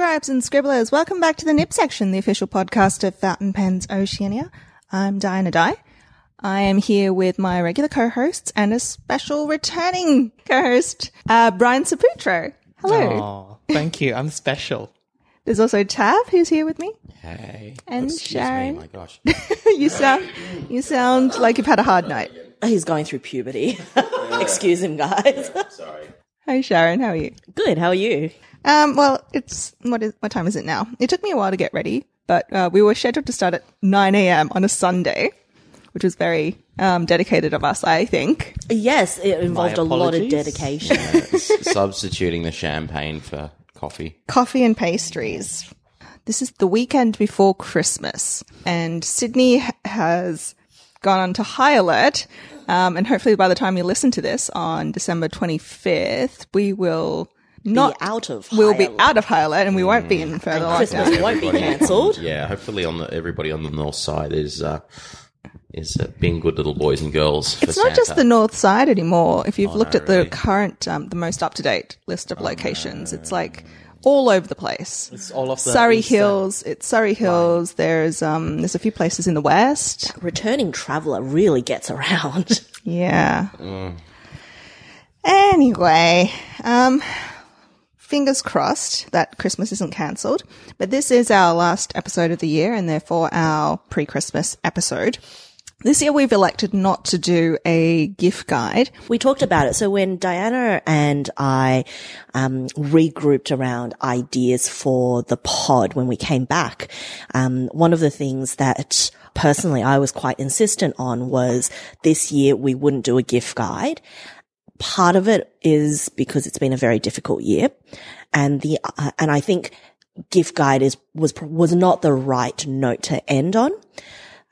scribes and scribblers, welcome back to the Nib section, the official podcast of Fountain Pens Oceania. I'm Diana Dai. I am here with my regular co-hosts and a special returning co-host, uh, Brian Saputro. Hello. Oh, thank you. I'm special. There's also Tav, who's here with me. Hey. And Excuse Sharyn. Me, my gosh. you sound, you sound like you've had a hard night. He's going through puberty. Excuse him, guys. Sorry. Hi Sharyn, how are you? Good. How are you? Um, well, it's what is what time is it now? It took me a while to get ready, but uh, we were scheduled to start at 9 a.m. on a Sunday, which was very um, dedicated of us, I think. Yes, it involved a lot of apologies. dedication. S- substituting the champagne for coffee. Coffee and pastries. This is the weekend before Christmas, and Sydney h- has gone on to high alert. Um, and hopefully, by the time you listen to this on December 25th, we will not out of We'll be alert. out of high alert, and we won't be in further lockdown. Christmas won't be cancelled. Yeah, hopefully on the everybody on the north side is uh, is uh, being good little boys and girls. For It's not just the north side anymore. If you've looked no, at the really? current, um, the most up to date list of locations, it's like all over the place. It's all of the Surry eastern- Hills. It's Surry Hills. There's um, there's a few places in the west. Returning traveller really gets around. Yeah. Anyway, um, fingers crossed that Christmas isn't cancelled. But this is our last episode of the year, and therefore our pre-Christmas episode. This year we've elected not to do a gift guide. We talked about it. So when Diana and I um, regrouped around ideas for the pod when we came back, um, one of the things that personally I was quite insistent on was this year we wouldn't do a gift guide. Part of it is because it's been a very difficult year, and the uh, and I think gift guide is was was not the right note to end on.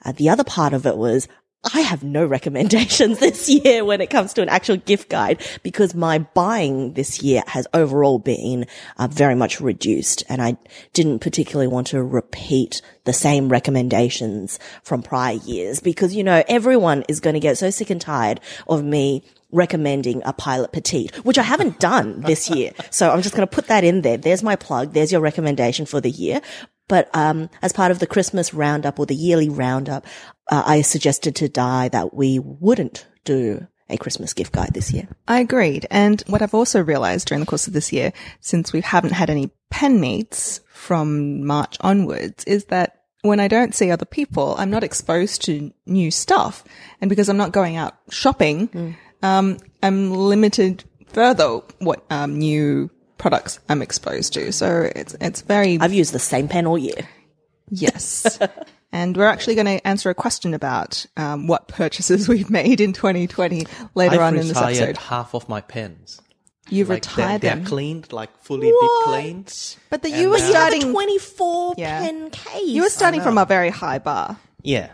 Uh, the other part of it was I have no recommendations this year when it comes to an actual gift guide because my buying this year has overall been uh, very much reduced and I didn't particularly want to repeat the same recommendations from prior years because, you know, everyone is going to get so sick and tired of me recommending a pilot petite, which I haven't done this year. So I'm just going to put that in there. There's my plug. There's your recommendation for the year. But um, as part of the Christmas roundup or the yearly roundup, uh, I suggested to Di that we wouldn't do a Christmas gift guide this year. I agreed. And what I've also realized during the course of this year, since we haven't had any pen meets from March onwards, is that when I don't see other people, I'm not exposed to new stuff. And because I'm not going out shopping, um, I'm limited further what um, new products I'm exposed to. So it's it's very I've used the same pen all year. Yes. and we're actually going to answer a question about um, what purchases we've made in 2020 later I've on in this retired episode. half of my pens. You've Like they're, retired they're them. cleaned, like fully What? deep cleaned. But the, And you were now- You have a starting 24 Yeah. pen case. you were starting from a very high bar. Yeah.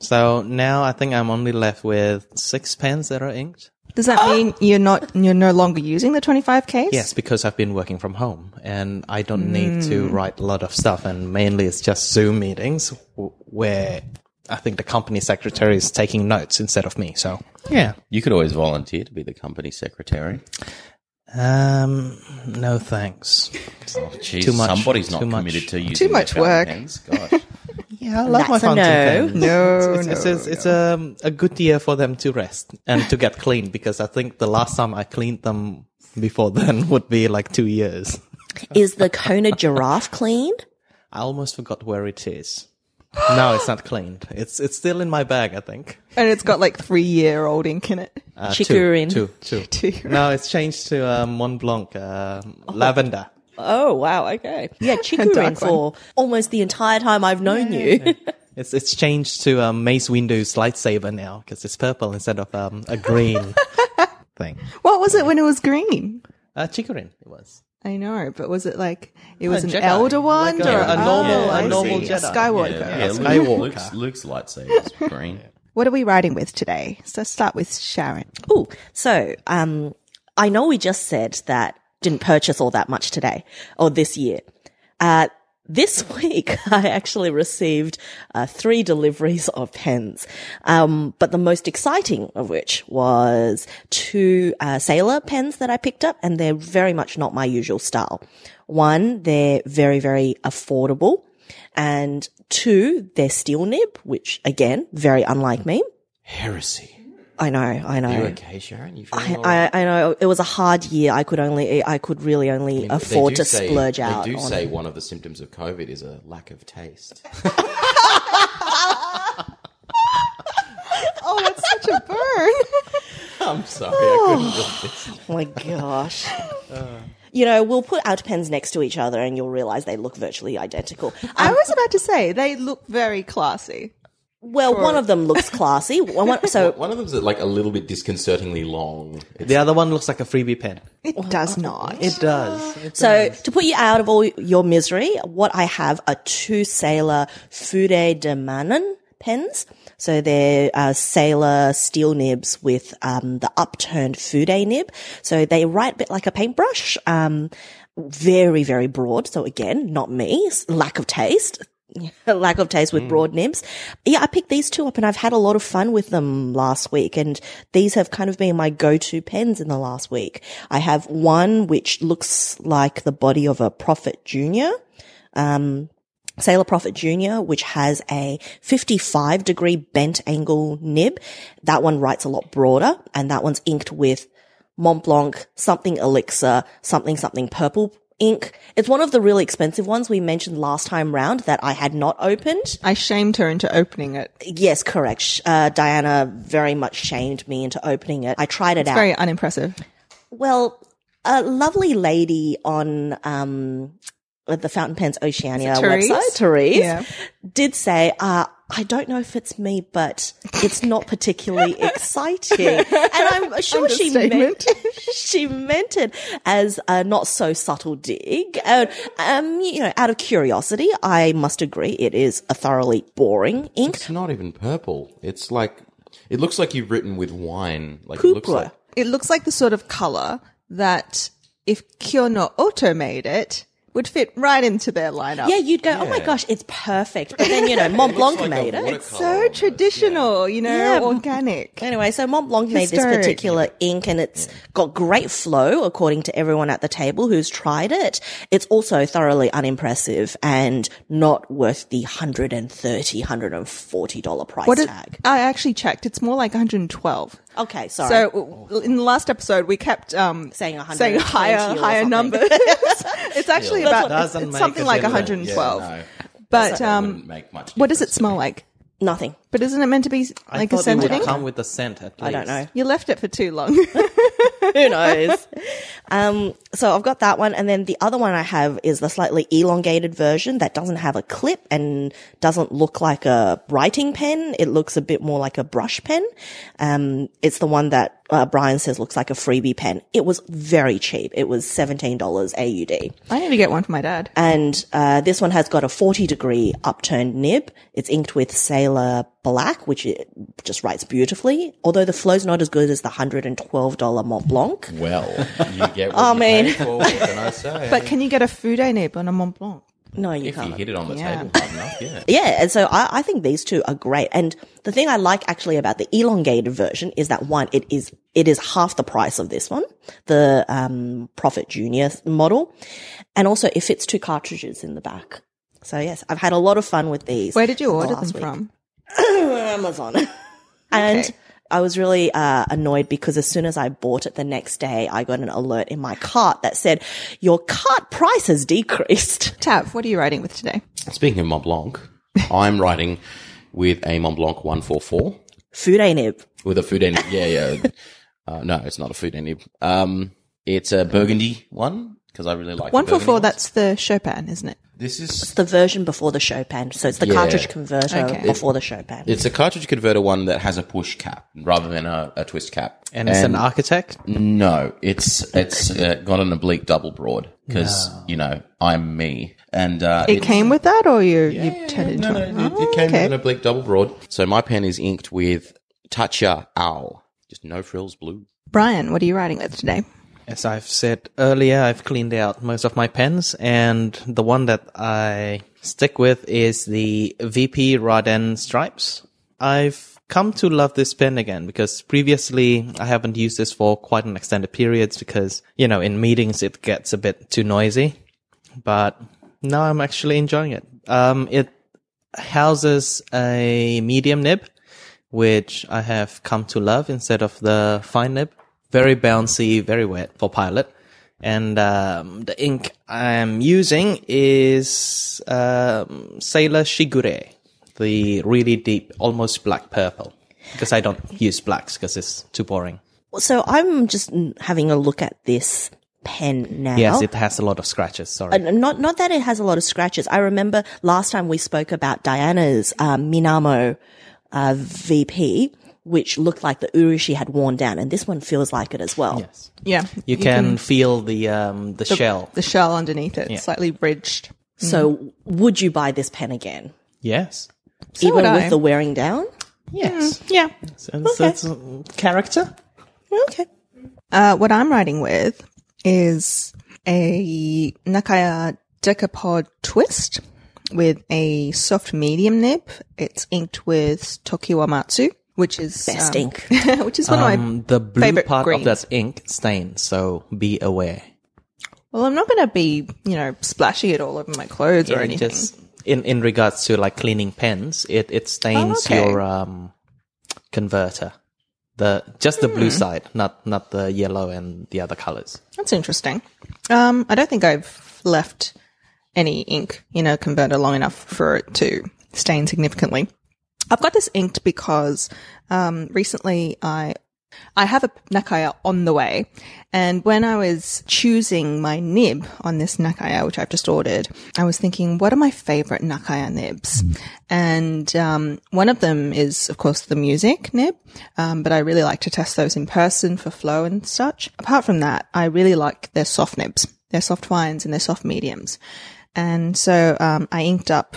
So now I think I'm only left with six pens that are inked. Does that mean you're not you're no longer using the 25 case? Yes, because I've been working from home and I don't need to Hmm. write a lot of stuff. And mainly it's just Zoom meetings where I think the company secretary is taking notes instead of me. So yeah. You could always volunteer to be the company secretary. Um, no thanks. Oh, jeez, Too much, Somebody's not too much. committed to using Too much their work. Pens. Gosh. Yeah, I love my That's a fountain no. pens. No, it's, it's, it's, it's a, a good year for them to rest and to get clean because I think the last time I cleaned them before then would be like two years. Is the Kona giraffe cleaned? I almost forgot where it is. No, it's not cleaned. It's it's still in my bag, I think. And it's got like 3 year old ink in it. Uh, Chicorin. Two, two, two. Two. No, it's changed to uh, Mont Blanc, uh, lavender. Oh, wow. Okay. Yeah, chicorin dark for almost the entire time I've known you. It's it's changed to um, Mace Windu's lightsaber now because it's purple instead of um, a green thing. What was it when it was green? Uh, Chicorin, it was. I know, but was it like it was A an Jedi. elder wand Like a- or a normal- oh, a I normal see. A Jedi. Skywalker. Yeah, yeah, Skywalker. Luke's, Luke's lightsaber's green. What are we writing with today? So start with Sharyn. Oh, so um, I know we just said that didn't purchase all that much today or this year. Uh, this week I actually received uh, three deliveries of pens, um, but the most exciting of which was two uh, sailor pens that I picked up, and they're very much not my usual style. One, they're very very affordable, and two, they're steel nib, which again very unlike me. Heresy. I know, I know. Are you okay, Sharyn? You I, feeling? I, I know it was a hard year. I could only, I could really only I mean, afford to say- splurge out. They do on say it. one of the symptoms of COVID is a lack of taste. Oh, that's such a burn. I'm sorry, I couldn't resist. Oh my gosh. Uh. You know, we'll put our pens next to each other and you'll realize they look virtually identical. I um, was about to say they look very classy. Well, one of them looks classy. One- one- so One of them's like a little bit disconcertingly long. It's The other one looks like a freebie pen. It does not. It does. It So to put you out of all your misery, what I have are two Sailor Fude de Mannen pens. So they're uh, Sailor steel nibs with um, the upturned Fude nib. So they write a bit like a paintbrush. Um, very, very broad. So again, not me. Lack of taste. Lack of taste with broad nibs. Yeah, I picked these two up and I've had a lot of fun with them last week. And these have kind of been my go-to pens in the last week. I have one which looks like the body of a Prophet Junior. Um, Sailor Prophet Junior, which has a 55 degree bent angle nib. That one writes a lot broader and that one's inked with Mont Blanc, something elixir, something something purple ink. It's one of the really expensive ones we mentioned last time round that I had not opened. I shamed her into opening it. Yes, correct. Uh, Diana very much shamed me into opening it. I tried it out. It's very unimpressive. Well, a lovely lady on um the Fountain Pens Oceania Therese? website, Therese, Yeah. did say, uh, I don't know if it's me, but it's not particularly exciting. And I'm sure she meant, she meant it as a not so subtle dig. And, um, you know, out of curiosity, I must agree it is a thoroughly boring ink. It's not even purple. It's like it looks like you've written with wine. Like it looks like It looks like the sort of color that if Kyo-no-Oto made it, would fit right into their lineup. Yeah, you'd go, oh my gosh, it's perfect. But then, you know, Mont Blanc like made it. It's So almost, traditional, you know, Yeah. organic. Anyway, so Mont Blanc made this Historic. particular ink and it's got great flow according to everyone at the table who's tried it. It's also thoroughly unimpressive and not worth the $130, $140 price What did, tag. I actually checked. It's more like 112. Okay, sorry. So w- in the last episode, we kept um, Saying saying higher higher numbers. it's actually That's about it's something like 112. Yeah, no. But um, make much what does it smell like? Nothing. But isn't it meant to be like a thought it would come with the scent at least. I don't know. You left it for too long. Who knows? um, so I've got that one. And then the other one I have is the slightly elongated version that doesn't have a clip and doesn't look like a writing pen. It looks a bit more like a brush pen. Um, it's the one that uh, Brian says looks like a freebie pen. It was very cheap. It was $17 AUD. I need to get one for my dad. And uh, this one has got a 40 degree upturned nib. It's inked with Sailor Black, which it just writes beautifully. Although the flow's not as good as the $112 Mont Blanc. Well, you get what I you mean- pay for. What can I say? But can you get a Fude nib on a Mont Blanc? No, you if can't. you hit it on the Yeah. table hard enough, yeah. Yeah, and so I, I think these two are great. And the thing I like actually about the elongated version is that one, it is it is half the price of this one, the um, Prophet Junior model, and also it fits two cartridges in the back. So yes, I've had a lot of fun with these. Where did you the order them week. from? Amazon. and Okay. I was really uh, annoyed because as soon as I bought it the next day, I got an alert in my cart that said your cart price has decreased. Tav, what are you writing with today? Speaking of Mont Blanc, I'm writing with a Mont Blanc 144 Food ain't it? with a food end. Yeah, yeah. Uh, no, it's not a food end. Um, it's a burgundy one because I really like the One four four. That's the Chopin, isn't it? Ones. This is it's The version before the Chopin. So it's the Yeah. cartridge converter Okay. before the Chopin. it's a cartridge converter one that has a push cap rather than a, a twist cap. And it's an architect. No, it's it's uh, got an oblique double broad because you know I'm me, and uh, It came with that, or you you turned it no, into no, it? it, it came okay. with an oblique double broad. So my pen is inked with Taccia Ao, just no frills blue. Brian, what are you writing with today? As I've said earlier, I've cleaned out most of my pens, and the one that I stick with is the VP Raden Stripes. I've come to love this pen again because previously I haven't used this for quite an extended periods because, you know, in meetings it gets a bit too noisy. But now I'm actually enjoying it. Um, it houses a medium nib, which I have come to love instead of the fine nib. Very bouncy, very wet for pilot. And um, the ink I'm using is um, Sailor Shigure, the really deep, almost black purple. Because I don't use blacks because it's too boring. So I'm just having a look at this pen now. Yes, it has a lot of scratches. Sorry. Uh, not not that it has a lot of scratches. I remember last time we spoke about Diana's um, Minamo uh, VP, which looked like the urushi had worn down, and this one feels like it as well. yes. Yeah. You, can, feel the um, the, shell. The shell underneath it, Yeah. slightly ridged. So would you buy this pen again, Yes. So even with I. the wearing down? Yes. Yeah. So it's, it's a character. Okay. Uh, what I'm writing with is a Nakaya Decapod twist with a soft medium nib. It's inked with Tokiwamatsu, which is Best um, ink. which is one of my. Um, the blue favorite part greens. of that ink stains, so be aware. Well, I'm not going to be, you know, splashing it all over my clothes or anything. Just in in regards to like cleaning pens, it it stains Oh, okay. your um converter. The just the Hmm. blue side, not not the yellow and the other colors. That's interesting. Um, I don't think I've left any ink in a converter long enough for it to stain significantly. I've got this inked because um, recently I I have a Nakaya on the way, and when I was choosing my nib on this Nakaya, which I've just ordered, I was thinking, what are my favorite Nakaya nibs? And um, one of them is, of course, the music nib, um, but I really like to test those in person for flow and such. Apart from that, I really like their soft nibs, their soft wines, and their soft mediums. And so um, I inked up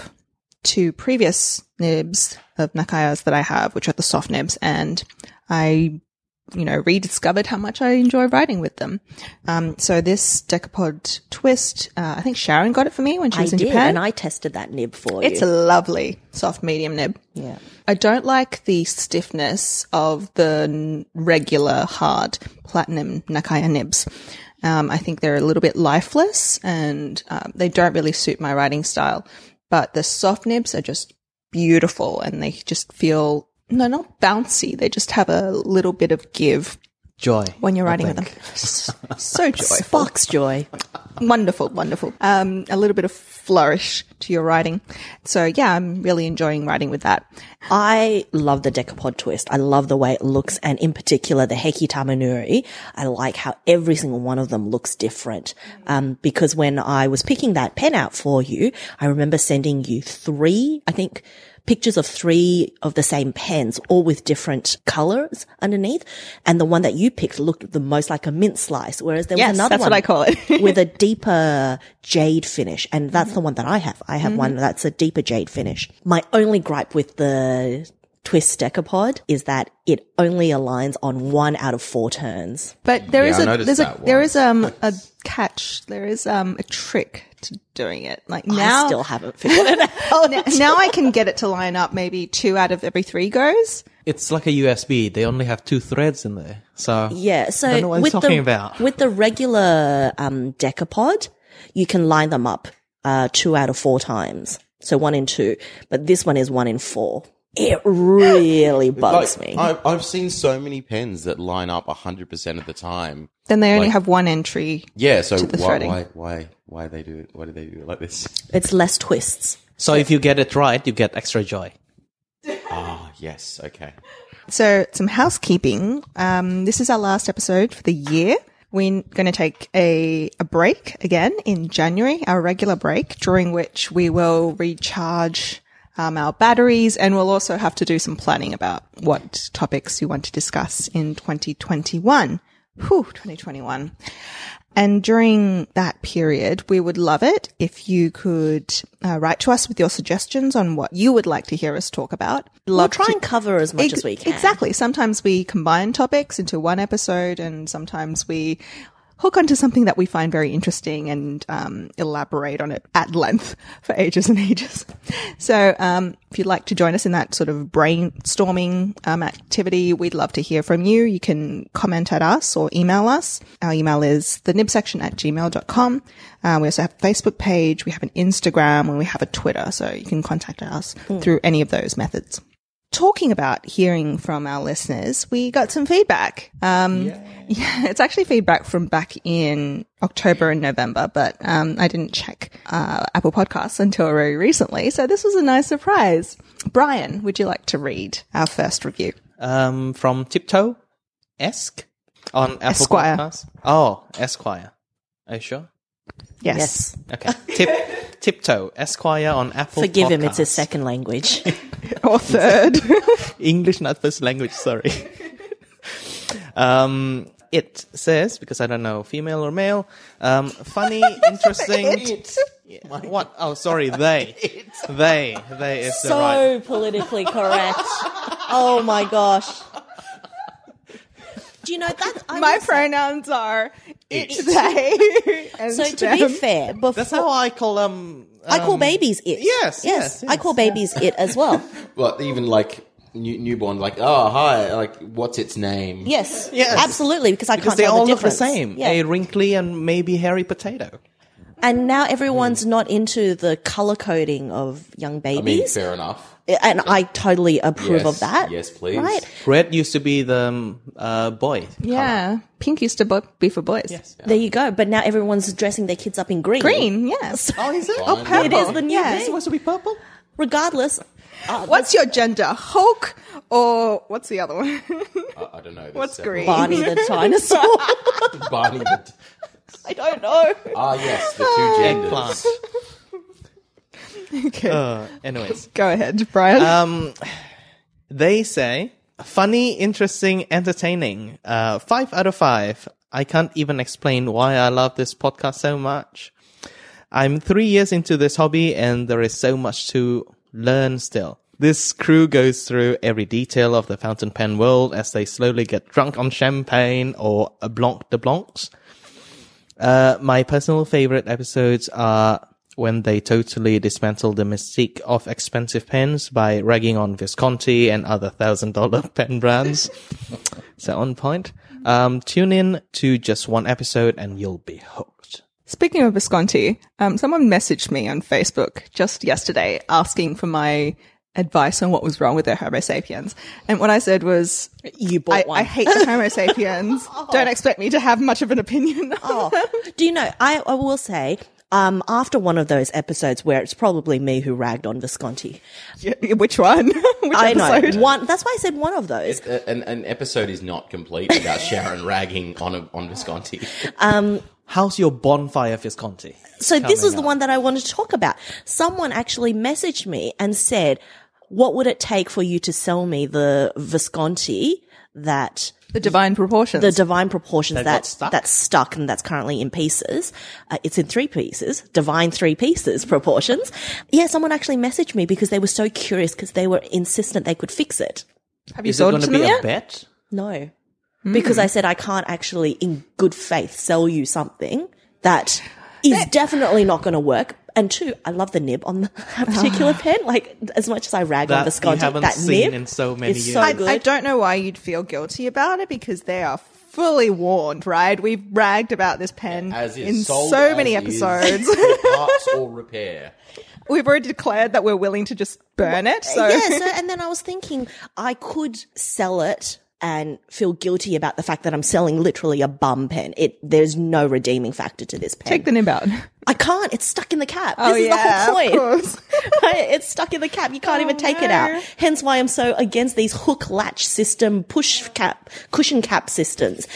two previous nibs of Nakayas that I have, which are the soft nibs, and I, you know, rediscovered how much I enjoy writing with them. Um, so this Decapod twist, uh, I think Sharyn got it for me when she I was in did, Japan. and I tested that nib for it's you. a lovely soft medium nib. yeah. I don't like the stiffness of the n- regular hard platinum Nakaya nibs. Um, I think they're a little bit lifeless and um, they don't really suit my writing style. But the soft nibs are just beautiful and they just feel, no, not bouncy. They just have a little bit of give Joy when you're I writing with them. so joy, Sparks joy. Wonderful, wonderful. Um, a little bit of flourish to your writing. So yeah, I'm really enjoying writing with that. I love the Decapod twist. I love the way it looks, and in particular the Heki Tamenuri. I like how every single one of them looks different. Um, because when I was picking that pen out for you, I remember sending you three, I think, pictures of three of the same pens, all with different colors underneath. And the one that you picked looked the most like a mint slice, whereas there Yes, was another that's one what I call it. with a deeper jade finish. And that's the one that I have. I have Mm-hmm. one that's a deeper jade finish. My only gripe with the twist decapod is that it only aligns on one out of four turns. But there Yeah, is I a there's a that there is um a catch. There is um a trick to doing it. Like I now, still haven't figured it out. oh, now, now I can get it to line up maybe two out of every three goes. It's like a USB. They only have two threads in there. So Yeah, so Don't know what with talking the about. with the regular um, decapod, you can line them up uh, two out of four times, so one in two. But this one is one in four. It really bugs Like, me. I've, I've seen so many pens that line up 100% of the time. Then they only Like- have one entry. Yeah, so the why, threading. why, why, why they do it? Why do they do it like this? it's less twists. so if you get it right, you get extra joy. Ah, yes, okay. So some housekeeping. Um, this is our last episode for the year. We're going to take a, a break again in January, our regular break, during which we will recharge um, our batteries and we'll also have to do some planning about what topics you want to discuss in 2021. Whew, 2021. And during that period, we would love it if you could uh, write to us with your suggestions on what you would like to hear us talk about. We'll try to- and cover as much Ex- as we can. Exactly. Sometimes we combine topics into one episode and sometimes we hook onto something that we find very interesting and um, elaborate on it at length for ages and ages. So, um, if you'd like to join us in that sort of brainstorming um, activity, we'd love to hear from you. You can comment at us or email us. Our email is the nibsection at gmail.com. Uh, we also have a Facebook page, we have an Instagram, and we have a Twitter. So you can contact us through any of those methods talking about hearing from our listeners, we got some feedback. Um, yeah, it's actually feedback from back in October and November, but um, I didn't check uh, Apple Podcasts until very recently. So this was a nice surprise. Brian, would you like to read our first review? Um, from Tiptoe Esque on Apple Esquire. Podcasts. Oh, Esquire. Are you sure? Yes. Yes. Okay. Tip, tiptoe Esquire on Apple. Forgive him, it's his second language. Or third. English, not first language. Sorry. um, it says because I don't know female or male. Um, funny, interesting. Yeah, What? Oh, sorry. They. They. They is the right. so politically correct. Oh my gosh. Do you know that? I My will pronouns are it, they, and So to them. be fair, before That's how I call um. I call um, babies it. yes, yes, I yes. call babies it as well. Well, even like new, newborn, like, oh, hi, like, what's its name? Yes, Yes. absolutely. Because I Because can't tell you. they tell all the look the difference. same. Yeah. A wrinkly and maybe hairy potato. And now everyone's not into the color coding of young I mean, babies, fair enough. and I totally approve Yes, of that. yes, please. Right? Red used to be the um, uh, boy. Yeah. Pink used to bo- be for boys. Yes. There you go. But now everyone's dressing their kids up in green. Green, yes. Oh, is it? Oh, purple. It is the new Yeah. It's supposed to be purple. Regardless, uh, What's your gender? Hulk or what's the other one? I, I don't know. There's What's green? Barney the dinosaur. Barney. The, I don't know. ah, yes, the two genders. Okay. Uh, anyways, Go ahead, Brian. um, they say funny, interesting, entertaining. Uh, five out of five. I can't even explain why I love this podcast so much. I'm three years into this hobby and there is so much to learn still. This crew goes through every detail of the fountain pen world as they slowly get drunk on champagne or a blanc de blancs. Uh, my personal favorite episodes are when they totally dismantle the mystique of expensive pens by ragging on Visconti and other thousand dollar pen brands. so on point. Um, tune in to just one episode and you'll be hooked. Speaking of Visconti, um, someone messaged me on Facebook just yesterday asking for my advice on what was wrong with their Homo sapiens. And what I said was, You bought I, one. I hate the Homo sapiens. Don't expect me to have much of an opinion. Oh, do you know? I, I will say, um, after one of those episodes where it's probably me who ragged on Visconti. Which one? Which I episode? know one. That's why I said one of those. Uh, An, an episode is not complete without Sharyn ragging on a, on Visconti. Um, How's your bonfire Visconti? So this was the one that I wanted to talk about. Someone actually messaged me and said, "What would it take for you to sell me the Visconti that?" The divine proportions. The divine proportions That that stuck? that's stuck and that's currently in pieces. Uh, it's in three pieces, divine three pieces proportions. Yeah, someone actually messaged me because they were so curious because they were insistent they could fix it. have you Is it sold going it to to be them a yet? bet? No. Because I said I can't actually, in good faith, sell you something that is definitely not going to work. And two, I love the nib on the, that particular pen. Like, as much as I rag That on you Visconti, haven't that seen nib in so many is years. so I, good. I don't know why you'd feel guilty about it because they are fully warned, right? We've ragged about this pen As in so as many episodes. for parts or repair. We've already declared that we're willing to just burn it. So yeah, so, and then I was thinking I could sell it and feel guilty about the fact that I'm selling literally a bum pen. It there's no redeeming factor to this pen. take the nib out. I can't. It's stuck in the cap. Oh, this is yeah, the whole of point. course. Right? it's stuck in the cap. You can't even oh, take it out. Hence why I'm so against these hook latch system, push cap, cushion cap systems.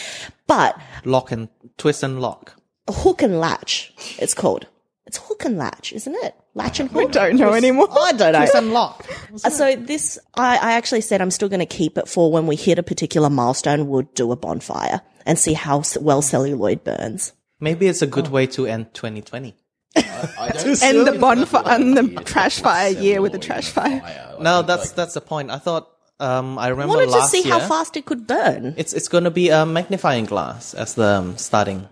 But Lock and twist and lock. hook and latch, it's called. It's hook and latch, isn't it? Latch and hook. Don't know anymore. I don't know. Twist and lock. Uh, So this, I, I actually said I'm still going to keep it for when we hit a particular milestone. We'll do a bonfire and see how well celluloid burns. Maybe it's a good way to end 2020. I don't And the bonfire it's and the trash fire year with the celluloid trash fire. fire. No, that's like, that's the point. I thought um, I I remember wanted to see year. how fast it could burn. It's it's going to be a magnifying glass as the um, starting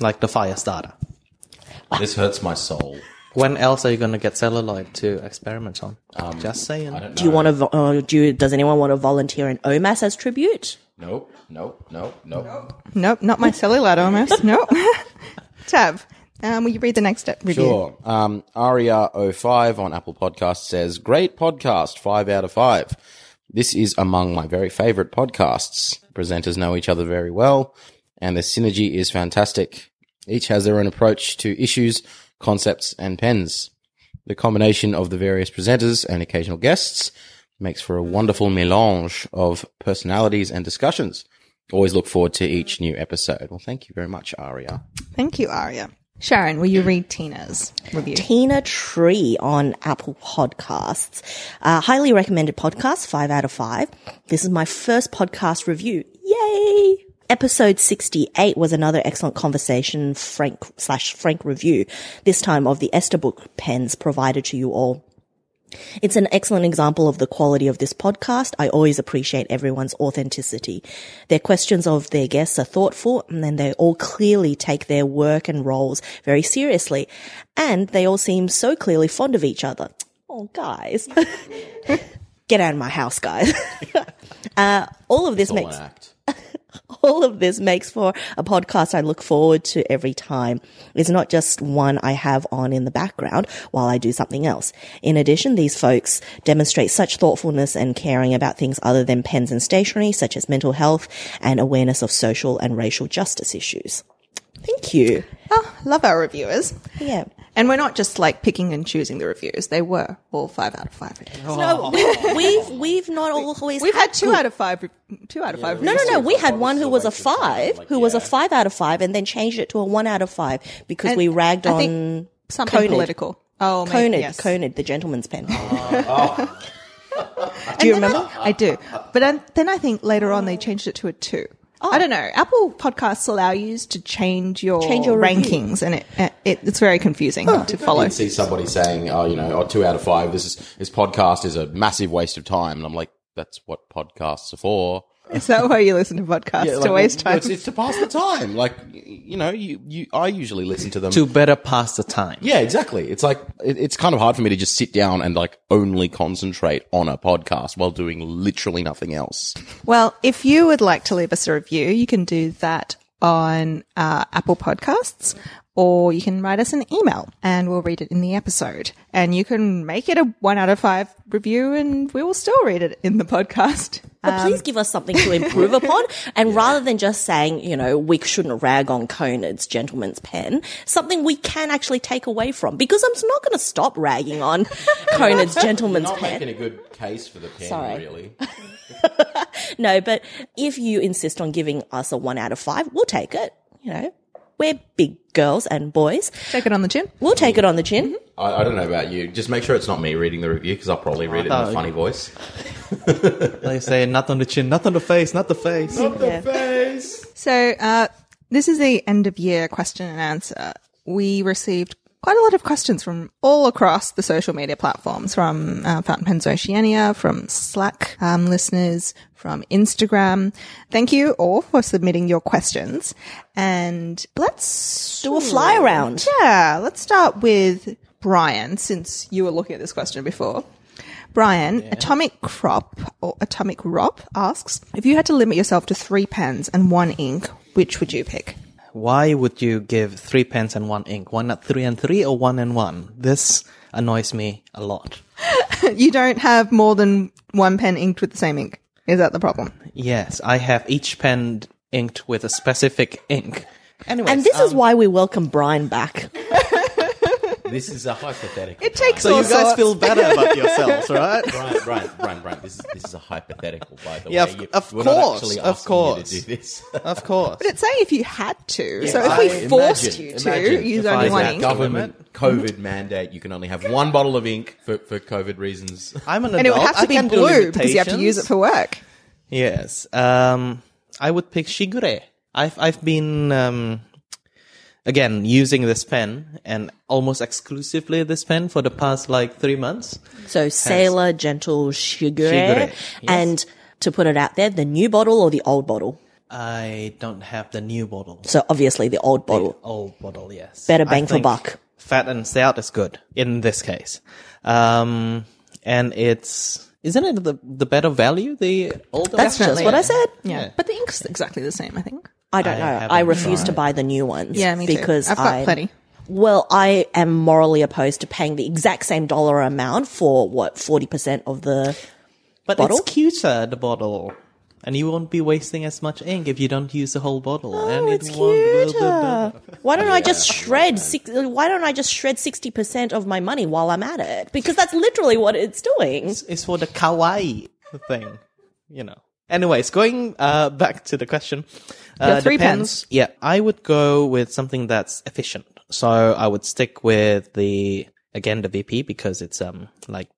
like the fire starter. This hurts my soul. When else are you going to get celluloid to experiment on? Just saying. Do you want to? Vo- uh, do you, does anyone want to volunteer an OMAS as tribute? Nope, nope, nope, nope. Nope, not my cellulite OMAS. nope. Tav, um, will you read the next step review? Sure. Um, Aria05 on Apple Podcasts says, Great podcast, five out of five. This is among my very favorite podcasts. Presenters know each other very well, and the synergy is fantastic. Each has their own approach to issues, concepts, and pens. The combination of the various presenters and occasional guests makes for a wonderful melange of personalities and discussions. Always look forward to each new episode. Well, thank you very much, Aria. Thank you, Aria. Sharyn, will you read Tina's review? Tina Tree on Apple Podcasts. Uh, highly recommended podcast, five out of five. This is my first podcast review. Yay! Episode 68 was another excellent conversation, Frank slash Frank review, this time of the Esterbrook pens provided to you all. It's an excellent example of the quality of this podcast. I always appreciate everyone's authenticity. Their questions of their guests are thoughtful and then they all clearly take their work and roles very seriously. And they all seem so clearly fond of each other. Oh, guys. Get out of my house, guys. uh, all of this makes. all of this makes for a podcast I look forward to every time. It's not just one I have on in the background while I do something else. In addition, these folks demonstrate such thoughtfulness and caring about things other than pens and stationery, such as mental health and awareness of social and racial justice issues. Thank you. Oh, love our reviewers. Yeah. And we're not just like picking and choosing the reviews. They were all five out of five. reviews. No, we've we've not always We've had two good- out of five. Two out of five. No, no, no. We had one who was a waste of time, five, like, who was a five out of five, and then changed it to a one out of five because And we ragged I on think something Conid. political. Oh, maybe, Conid, yes. Conid, the gentleman's pen. Ah. Oh. And Do you remember? I, I do. But then, then I think later on they changed it to a two. I don't know. Apple Podcasts allow you to change your, Change your review. rankings, and it, it it's very confusing to follow. I see somebody saying, "Oh, you know, oh, two out of five. This is this podcast is a massive waste of time," and I'm like, "That's what podcasts are for." Is that why you listen to podcasts Yeah, to waste time? It's, it's to pass the time. Like you know, you, you I usually listen to them. To better pass the time. yeah, exactly. It's like it, it's kind of hard for me to just sit down and like only concentrate on a podcast while doing literally nothing else. Well, if you would like to leave us a review, you can do that on uh, Apple Podcasts, or you can write us an email and we'll read it in the episode. And you can make it a one out of five review, and we will still read it in the podcast. But um, please give us something to improve upon. And rather than just saying, you know, we shouldn't rag on Conid's gentleman's pen, something we can actually take away from. Because I'm not going to stop ragging on Conid's gentleman's Not pen. making a good case for the pen, Sorry. really. No, but if you insist on giving us a one out of five, we'll take it. You know, we're big girls and boys. Take it on the chin. We'll take it on the chin. I, I don't know about you. Just make sure it's not me reading the review because I'll probably read it in a funny voice. They say not on the chin, not on the face, not the face. Yeah. So, uh, this is the end of year question and answer. We received quite a lot of questions from all across the social media platforms, from uh, Fountain Pens Oceania, from Slack um, listeners, from Instagram. Thank you all for submitting your questions. And let's Do a fly around. yeah, let's start with Brian, since you were looking at this question before. Brian, Atomic Crop or Atomic Rop asks, if you had to limit yourself to three pens and one ink, which would you pick? Why would you give three pens and one ink? Why not three and three or one and one? This annoys me a lot. you don't have more than one pen inked with the same ink. Is that the problem? Yes, I have each pen inked with a specific ink. Anyways, And this is um, why we welcome Brian back. This is a hypothetical. It takes so all you guys sorts. feel better about yourselves, right? Brian, Brian, Brian, Brian, this is this is a hypothetical, by the Yeah, way. of- You- of we're not course, actually of asking course. You to do this. Of course. But it's saying if you had to. so I- if we forced imagine- you to imagine use if only I one said ink, Government COVID mandate. You can only have one bottle of ink for, for COVID reasons. I'm an adult. and it would have I to be can do blue because you have to use it limitations. for work. Yes. Um, I would pick Shigure. I've I've been um, again using this pen and almost exclusively this pen for the past like three months. So Sailor, Jentle, Shigure, Shigure, yes. and to put it out there, the new bottle or the old bottle? I don't have the new bottle. So obviously the old bottle. Old bottle, yes. Better I bang for think buck. Fat and stout is good in this case. Um, and it's, isn't it the, the better value, the older That's just what I said. Yeah. Yeah. But the ink's exactly the same, I think. I don't I know. I refuse to buy the new ones. Yeah, me too. because I've got I- plenty. Well, I am morally opposed to paying the exact same dollar amount for what forty percent of the. But bottle? it's cuter, the bottle. And you won't be wasting as much ink if you don't use the whole bottle. Oh, and it it's won't- cuter. Why don't I just shred? Six, why don't I just shred sixty percent of my money while I'm at it? Because that's literally what it's doing. It's for the kawaii thing, you know. Anyways, going uh, back to the question. Uh, Your three depends- Yeah, I would go with something that's efficient. So I would stick with the again the VP because it's um like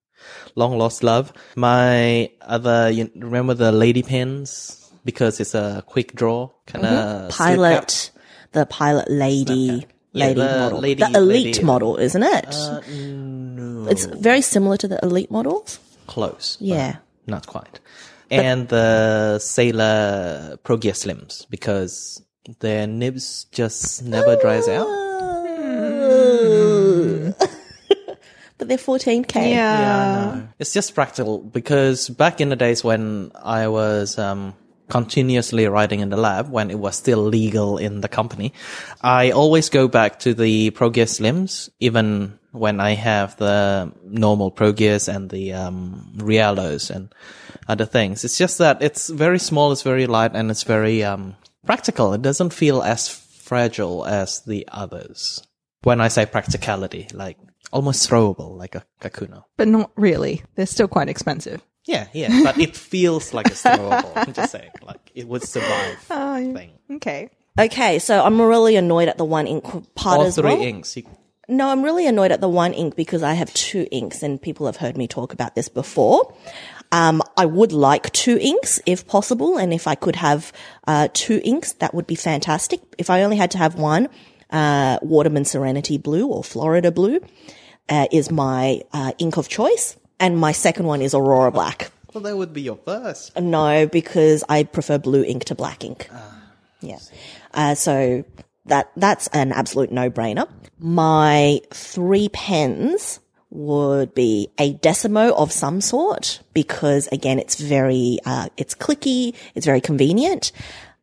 long lost love. My other, you remember the lady pens because it's a quick draw kind of Pilot, the pilot lady, Yeah, lady the model, lady- the elite lady- model, isn't it? no, It's very similar to the elite models. close. Yeah. not quite. And the Sailor Pro Gear Slims because their nibs just never dries out. but they're 14k. Yeah. It's just practical because back in the days when I was um, continuously writing in the lab, when it was still legal in the company, I always go back to the Pro Gear Slims, even when I have the normal Pro Gears and the um, Realos and other things. It's just that it's very small, it's very light, and it's very um, practical. It doesn't feel as fragile as the others. When I say practicality, like almost throwable, like a Kakuno. But not really. They're still quite expensive. Yeah, yeah, but it feels like it's throwable. I'm just saying, like it would survive. thing. Okay. Okay, so I'm really annoyed at the one ink part All as three well. inks. You, No, I'm really annoyed at the one ink because I have two inks and people have heard me talk about this before. Um, I would like two inks if possible. And if I could have, uh, two inks, that would be fantastic. If I only had to have one, uh, Waterman Serenity Blue or Florida Blue, uh, is my, uh, ink of choice. And my second one is Aurora Black. well, that would be your first. No, because I prefer blue ink to black ink. yeah. Uh, so that, that's an absolute no-brainer. My three pens would be a Decimo of some sort because again, it's very, uh, it's clicky, it's very convenient.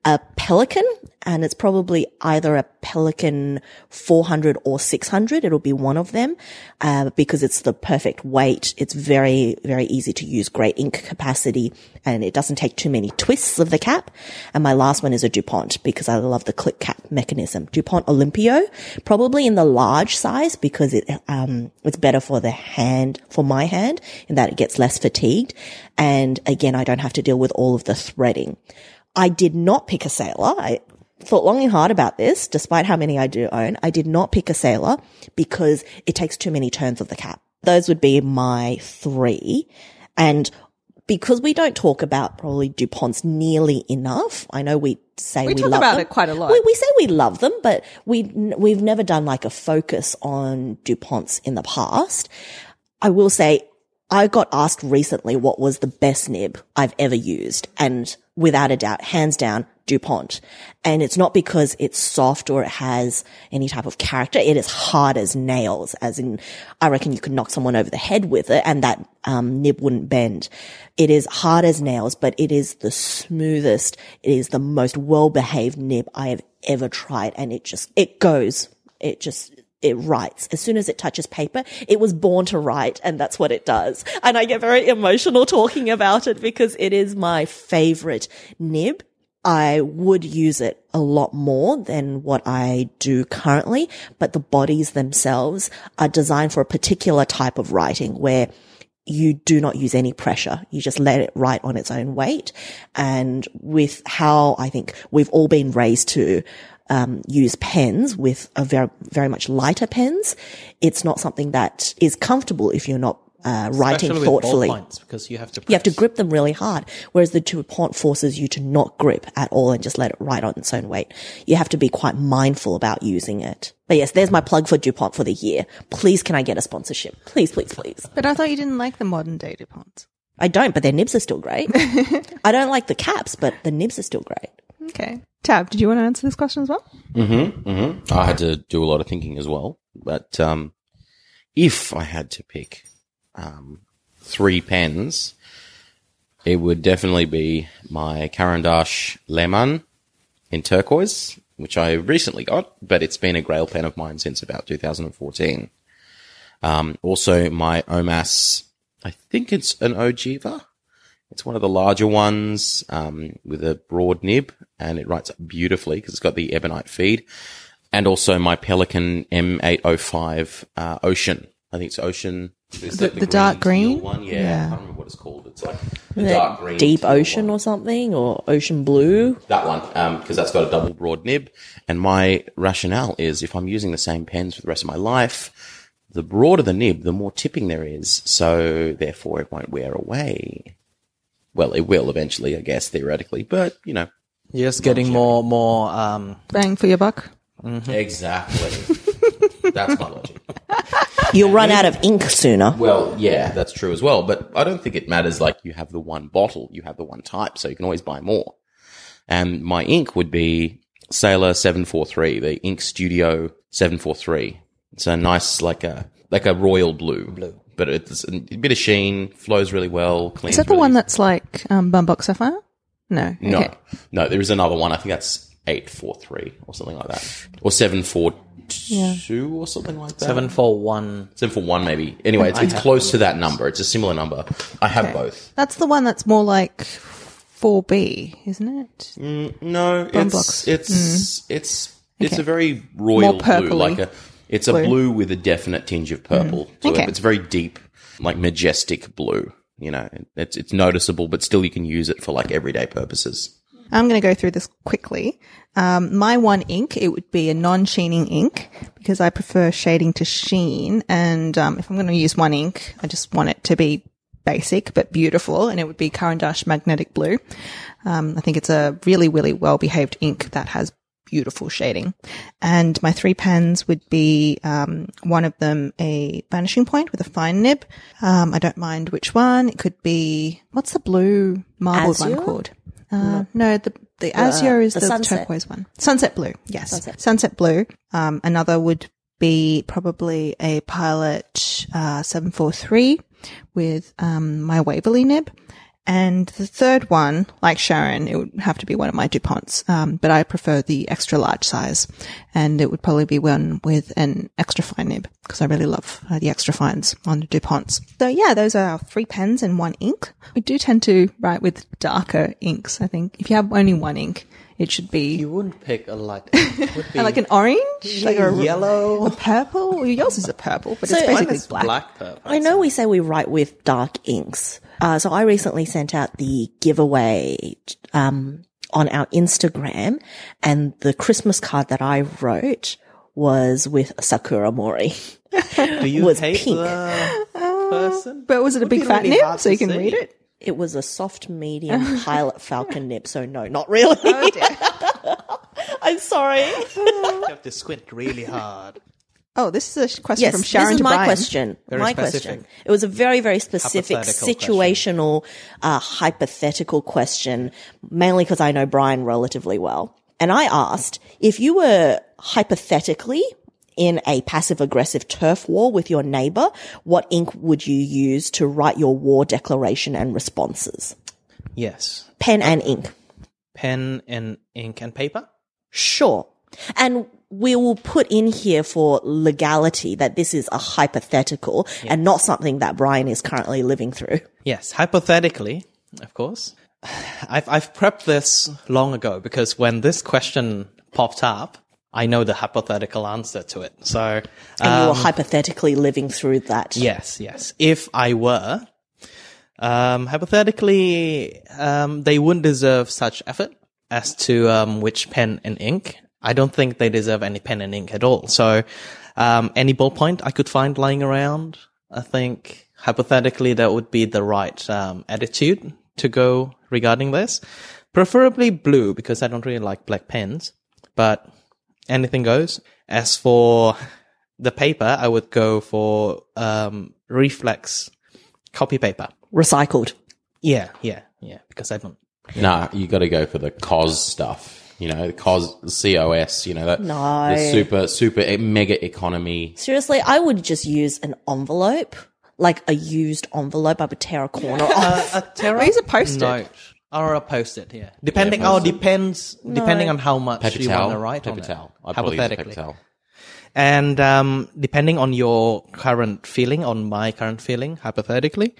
A Pelikan, and it's probably either a Pelikan 400 or 600. It'll be one of them, uh, because it's the perfect weight. It's very, very easy to use, great ink capacity, and it doesn't take too many twists of the cap. And my last one is a DuPont because I love the click cap mechanism. DuPont Olympio, probably in the large size because it, um, it's better for the hand, for my hand in that it gets less fatigued. And again, I don't have to deal with all of the threading. I did not pick a sailor. I thought long and hard about this, despite how many I do own. I did not pick a sailor because it takes too many turns of the cap. Those would be my three. And because we don't talk about probably DuPonts nearly enough, I know we say we, We talk love about them. it quite a lot. We, we say we love them, but we, we've never done like a focus on DuPonts in the past. I will say I got asked recently what was the best nib I've ever used. And without a doubt, hands down, DuPont. And it's not because it's soft or it has any type of character. It is hard as nails, as in, I reckon you could knock someone over the head with it and that, um, nib wouldn't bend. It is hard as nails, but it is the smoothest. It is the most well-behaved nib I have ever tried. And it just, it goes. It just, it writes. As soon as it touches paper, it was born to write and that's what it does. And I get very emotional talking about it because it is my favorite nib. I would use it a lot more than what I do currently, but the bodies themselves are designed for a particular type of writing where you do not use any pressure. You just let it write on its own weight. And with how I think we've all been raised to um, use pens with a very, very much lighter pens, it's not something that is comfortable if you're not uh, writing Especially thoughtfully. with because you have to. You have to grip them really hard, whereas the DuPont forces you to not grip at all and just let it write on its own weight. You have to be quite mindful about using it. But yes, there's my plug for DuPont for the year. Please, can I get a sponsorship? Please, please, please. But I thought you didn't like the modern day DuPont. I don't, but their nibs are still great. I don't like the caps, but the nibs are still great. Okay. Tav, did you want to answer this question as well? Mm-hmm, mm-hmm. I had to do a lot of thinking as well. But um, if I had to pick um, three pens, it would definitely be my Carandash Lemon in turquoise, which I recently got, but it's been a grail pen of mine since about 2014. Um, also, my Omas, I think it's an Ogiva. It's one of the larger ones um, with a broad nib, and it writes beautifully because it's got the ebonite feed. And also my Pelikan M805 uh, Ocean. I think it's Ocean. It's The- the dark green? teal one. Yeah, Yeah. I can't remember what it's called. It's like the The dark green, Deep ocean one. or something, or ocean blue. That one, because that's got a double broad nib. And my rationale is if I'm using the same pens for the rest of my life, the broader the nib, the more tipping there is. So therefore it won't wear away. Well, it will eventually, I guess, theoretically, but you know. You're just getting more, more, um, Bang for your buck. Exactly. that's my logic. You'll run out of ink sooner. Well, yeah, that's true as well. But I don't think it matters like you have the one bottle, you have the one type, so you can always buy more. And my ink would be Sailor 743, the Ink Studio 743. It's a nice, like a, like a royal blue. Blue. But it's a bit of sheen, flows really well, cleans Is that the really one that's like um, Bungubox Sapphire? No. No, Okay. no, there is another one. I think that's 843 or something like that. Or 742 or something like that. seven four one. Seven for one, maybe. Anyway, it's, it's close to that number. It's a similar number. I have Okay. both. That's the one that's more like 4B, isn't it? No, it's blocks. it's it's it's Okay. a very royal More blue, like a it's a blue. blue with a definite tinge of purple. to Okay. It's very deep, like majestic blue. You know, it's it's noticeable, but still you can use it for like everyday purposes. I'm going to go through this quickly. Um, my one ink, it would be a non-sheening ink because I prefer shading to sheen. And um, if I'm going to use one ink, I just want it to be basic but beautiful, and it would be Caran Magnetic Blue. Um, I think it's a really, really well-behaved ink that has beautiful shading. And my three pens would be um, one of them a vanishing point with a fine nib. Um, I don't mind which one. It could be what's the blue marbled Azure? one called? Uh, no, the the Azure is the the, turquoise one. Sunset blue, yes, Sunset. sunset, blue. Um, another would be probably a Pilot uh, seven four three with um, my Waverly nib. And the third one, like Sharyn, it would have to be one of my DuPonts. Um, but I prefer the extra large size. And it would probably be one with an extra fine nib because I really love uh, the extra fines on the DuPonts. So yeah, those are our three pens and one ink. We do tend to write with darker inks. I think if you have only one ink, it should be You wouldn't pick a light. It would be like an orange, like a yellow, a purple. Well, yours is a purple, but So it's basically black. black purple. I know we say we write with dark inks. Uh, so I recently sent out the giveaway, um, on our Instagram and the Christmas card that I wrote was with Sakura Mori. Do you was hate pink. the person? But was it a Would big fat really nib so you can see. read it? It was a soft medium pilot falcon nib. So no, not really. I'm sorry. You have to squint really hard. Oh, this is a question Yes, from Sharyn this is to my Brian. question. Very my specific. question. It was a very, very specific, Hypothetical situational, uh, hypothetical question, mainly because I know Brian relatively well. And I asked if you were hypothetically in a passive aggressive turf war with your neighbor, what ink would you use to write your war declaration and responses? Yes. Pen and ink. Pen and ink and paper. Sure. And we will put in here for legality that this is a hypothetical and not something that Brian is currently living through. Yes, hypothetically, of course. I've I've prepped this long ago because when this question popped up, I know the hypothetical answer to it. So And you were um, hypothetically living through that. yes, yes. If I were, um, hypothetically, um, they wouldn't deserve such effort as to um, which pen and ink. I don't think they deserve any pen and ink at all. So, um, any ballpoint I could find lying around, I think hypothetically that would be the right um, attitude to go regarding this. Preferably blue because I don't really like black pens, but anything goes. As for the paper, I would go for um, reflex copy paper. Recycled. Yeah, yeah, yeah. Because I don't Nah, you got to go for the COS stuff. You know, the COS, COS. You know that No. the super super mega economy. Seriously, I would just use an envelope, like a used envelope. I would tear a corner off. a Terra use a post-it. note or a post-it. Yeah, depending. oh, depends. Depending on how much Paper you towel. want to write paper on it. towel. I'd probably use a paper hypothetically. towel. And um, depending on your current feeling, on my current feeling, hypothetically,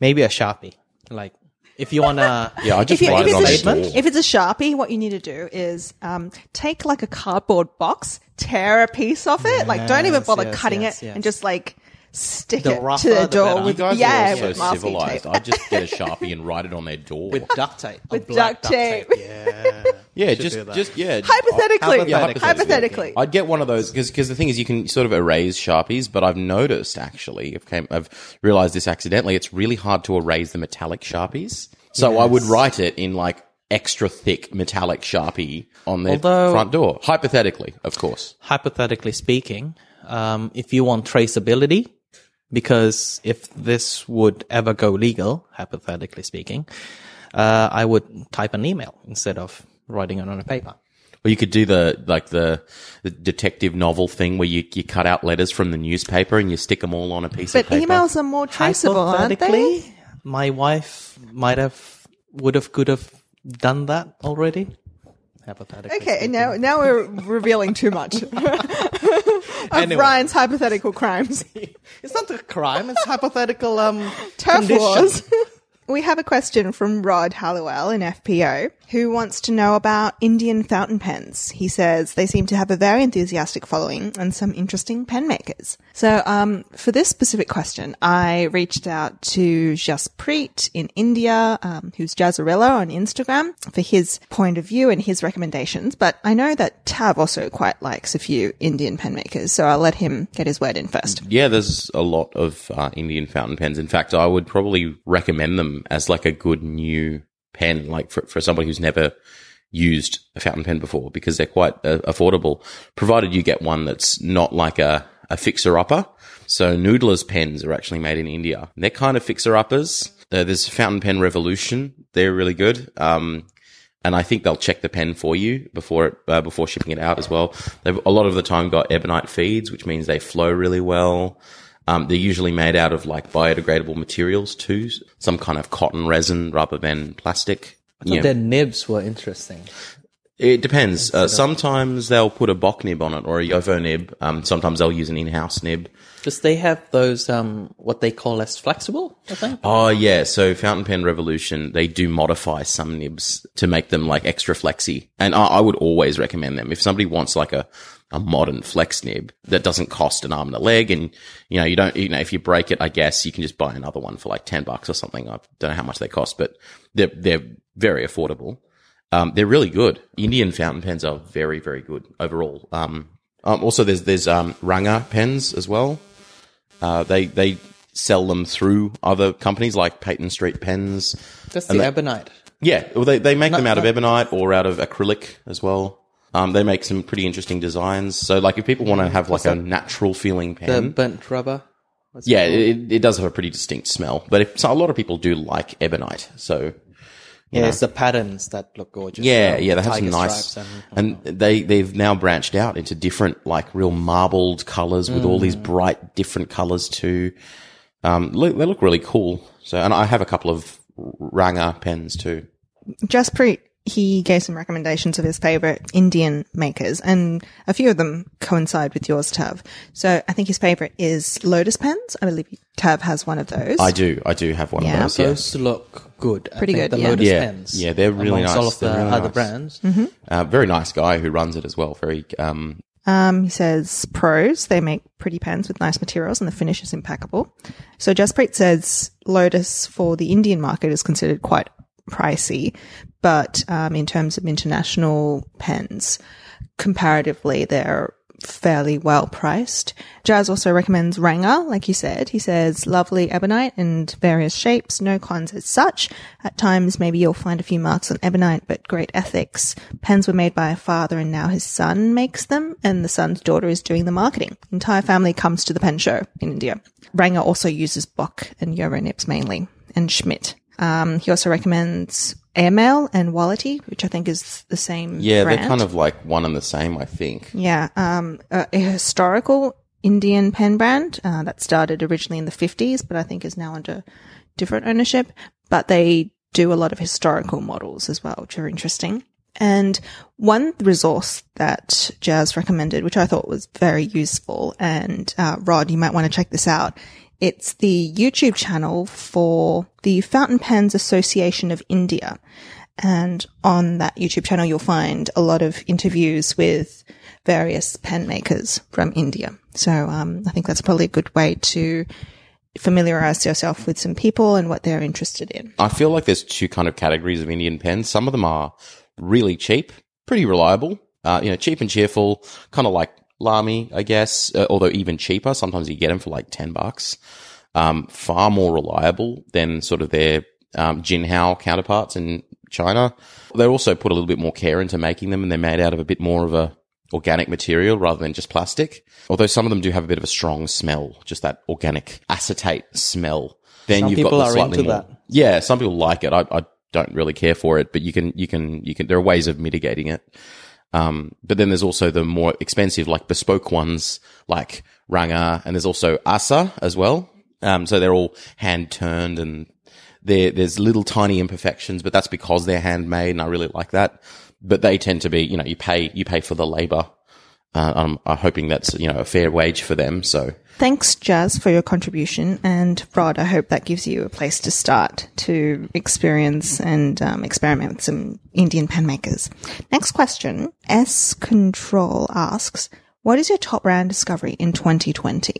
maybe a sharpie. Like if you wanna, Yeah, I just If, you, write if, it on it's their a, door. if it's a sharpie, what you need to do is um, take like a cardboard box, tear a piece off it, like don't even bother yes, cutting yes, it, yes. and just like stick The it rougher, to the the door better. you with guys yeah are all with so masking civilized. tape. I'd just get a sharpie and write it on their door. with duct tape, With a black duct tape. Yeah, yeah, should just that. just yeah. Hypothetically, Yeah, hypothetically. hypothetically. I'd get one of those because the thing is you can sort of erase sharpies, but I've noticed actually, I've, came, I've realized this accidentally. It's really hard to erase the metallic sharpies. So I would write it in like extra thick metallic sharpie on their Although- front door. Hypothetically, of course. hypothetically speaking, um, if you want traceability, because if this would ever go legal, hypothetically speaking, uh, I would type an email instead of writing it on a paper. Or you could do the like the, the detective novel thing where you, you cut out letters from the newspaper and you stick them all on a piece But of paper. emails are more traceable, aren't they? Hypothetically, my wife might have, would have, could have done that already. Hypothetically. Okay, speaking. now now we're revealing too much of Anyway. Ryan's hypothetical crimes. it's not a crime. It's hypothetical. Um, Turf wars. we have a question from Rod Halliwell in FPO who wants to know about Indian fountain pens. He says they seem to have a very enthusiastic following and some interesting pen makers. So, um, for this specific question, I reached out to Jaspreet in India, um, who's Jazorilla on Instagram for his point of view and his recommendations. But I know that Tav also quite likes a few Indian pen makers, so I'll let him get his word in first. Yeah, there's a lot of uh, Indian fountain pens. In fact, I would probably recommend them as like a good new pen, like for, for somebody who's never used a fountain pen before, because they're quite uh, affordable, provided you get one that's not like a, a fixer upper. So Noodler's pens are actually made in India. They're kind of fixer uppers. Uh, there's Fountain Pen Revolution. They're really good. Um, and I think they'll check the pen for you before it, uh, before shipping it out as well. They've a lot of the time got ebonite feeds, which means they flow really well. Um, they're usually made out of like biodegradable materials too, some kind of cotton resin rather than plastic. So Yeah. their nibs were interesting. It depends. Uh, sometimes they'll put a Bock nib on it or a Jowo nib. Um, sometimes they'll use an in-house nib. Because they have those, um, what they call as flexible, I think. Oh yeah, so Fountain Pen Revolution, they do modify some nibs to make them like extra flexy, and I, I would always recommend them if somebody wants like a a modern flex nib that doesn't cost an arm and a leg, and you know you don't you know if you break it, I guess you can just buy another one for like ten bucks or something. I don't know how much they cost, but they're they're very affordable. Um, they're really good. Indian fountain pens are very very good overall. Um, um, also there's there's um, Ranga pens as well. Uh, they they sell them through other companies like Peyton Street Pens. That's the ebonite. Yeah, well, they they make them out of ebonite or out of acrylic as well. Um, they make some pretty interesting designs. So, like, if people want to have like a natural feeling pen, The burnt rubber. What's yeah, called? it, it does have a pretty distinct smell. But if, so a lot of people do like ebonite, so yeah, it's the patterns that look gorgeous. yeah, yeah, they have some nice, and, and they they've now branched out into different like real marbled colors with all these Mm. bright different colors too. Um, look, they look really cool. So, and I have a couple of Ranga pens too. Jaspreet, he gave some recommendations of his favorite Indian makers, and a few of them coincide with yours, Tav. So I think his favorite is Lotus pens. I believe Tav has one of those. I do, I do have one Yeah. of those. Yeah, those look good. I Pretty think good, The yeah. Lotus Yeah. pens. Yeah, they're really nice. all of the really other nice. brands. uh, very nice guy who runs it as well. Very, um, Um, he says pros, they make pretty pens with nice materials and the finish is impeccable. So Jaspreet says Lotus for the Indian market is considered quite pricey, but um, in terms of international pens, comparatively, they're fairly well priced. Jazz also recommends Ranga, like you said. He says lovely ebonite and various shapes, no cons as such. At times, maybe you'll find a few marks on ebonite, but great ethics. Pens were made by a father and now his son makes them, and the son's daughter is doing the marketing. Entire family comes to the pen show in India. Ranga also uses Bock and Jowo nibs mainly, and Schmidt. Um, he also recommends Airmail and Wality, which I think is the same. Yeah, brand. they're kind of like one and the same, I think. Yeah, um, a, a historical Indian pen brand uh, that started originally in the 50s, but I think is now under different ownership. But they do a lot of historical models as well, which are interesting. And one resource that Jazz recommended, which I thought was very useful, and uh, Rod, you might want to check this out. It's the YouTube channel for the Fountain Pens Association of India. And on that YouTube channel, you'll find a lot of interviews with various pen makers from India. So um, I think that's probably a good way to familiarize yourself with some people and what they're interested in. I feel like there's two kind of categories of Indian pens. Some of them are really cheap, pretty reliable, uh, you know, cheap and cheerful, kind of like Lamy, I guess, uh, although even cheaper. Sometimes you get them for like 10 bucks. Um, far more reliable than sort of their um, Jinhao counterparts in China. They also put a little bit more care into making them and they're made out of a bit more of a organic material rather than just plastic. Although some of them do have a bit of a strong smell, just that organic acetate smell. Then Some you've people got the are slightly into more, that. yeah, some people like it. I, I don't really care for it, but you can, you can, you can, there are ways of mitigating it. Um, but then there's also the more expensive, like bespoke ones, like Ranga, and there's also Asa as well. Um, so they're all hand turned and there, there's little tiny imperfections, but that's because they're handmade and I really like that. But they tend to be, you know, you pay, you pay for the labor. Uh, I'm, I'm hoping that's, you know, a fair wage for them. So Thanks, Jazz, for your contribution. And Rod, I hope that gives you a place to start to experience and um, experiment with some Indian pen makers. Next question S Control asks, What is your top brand discovery in 2020?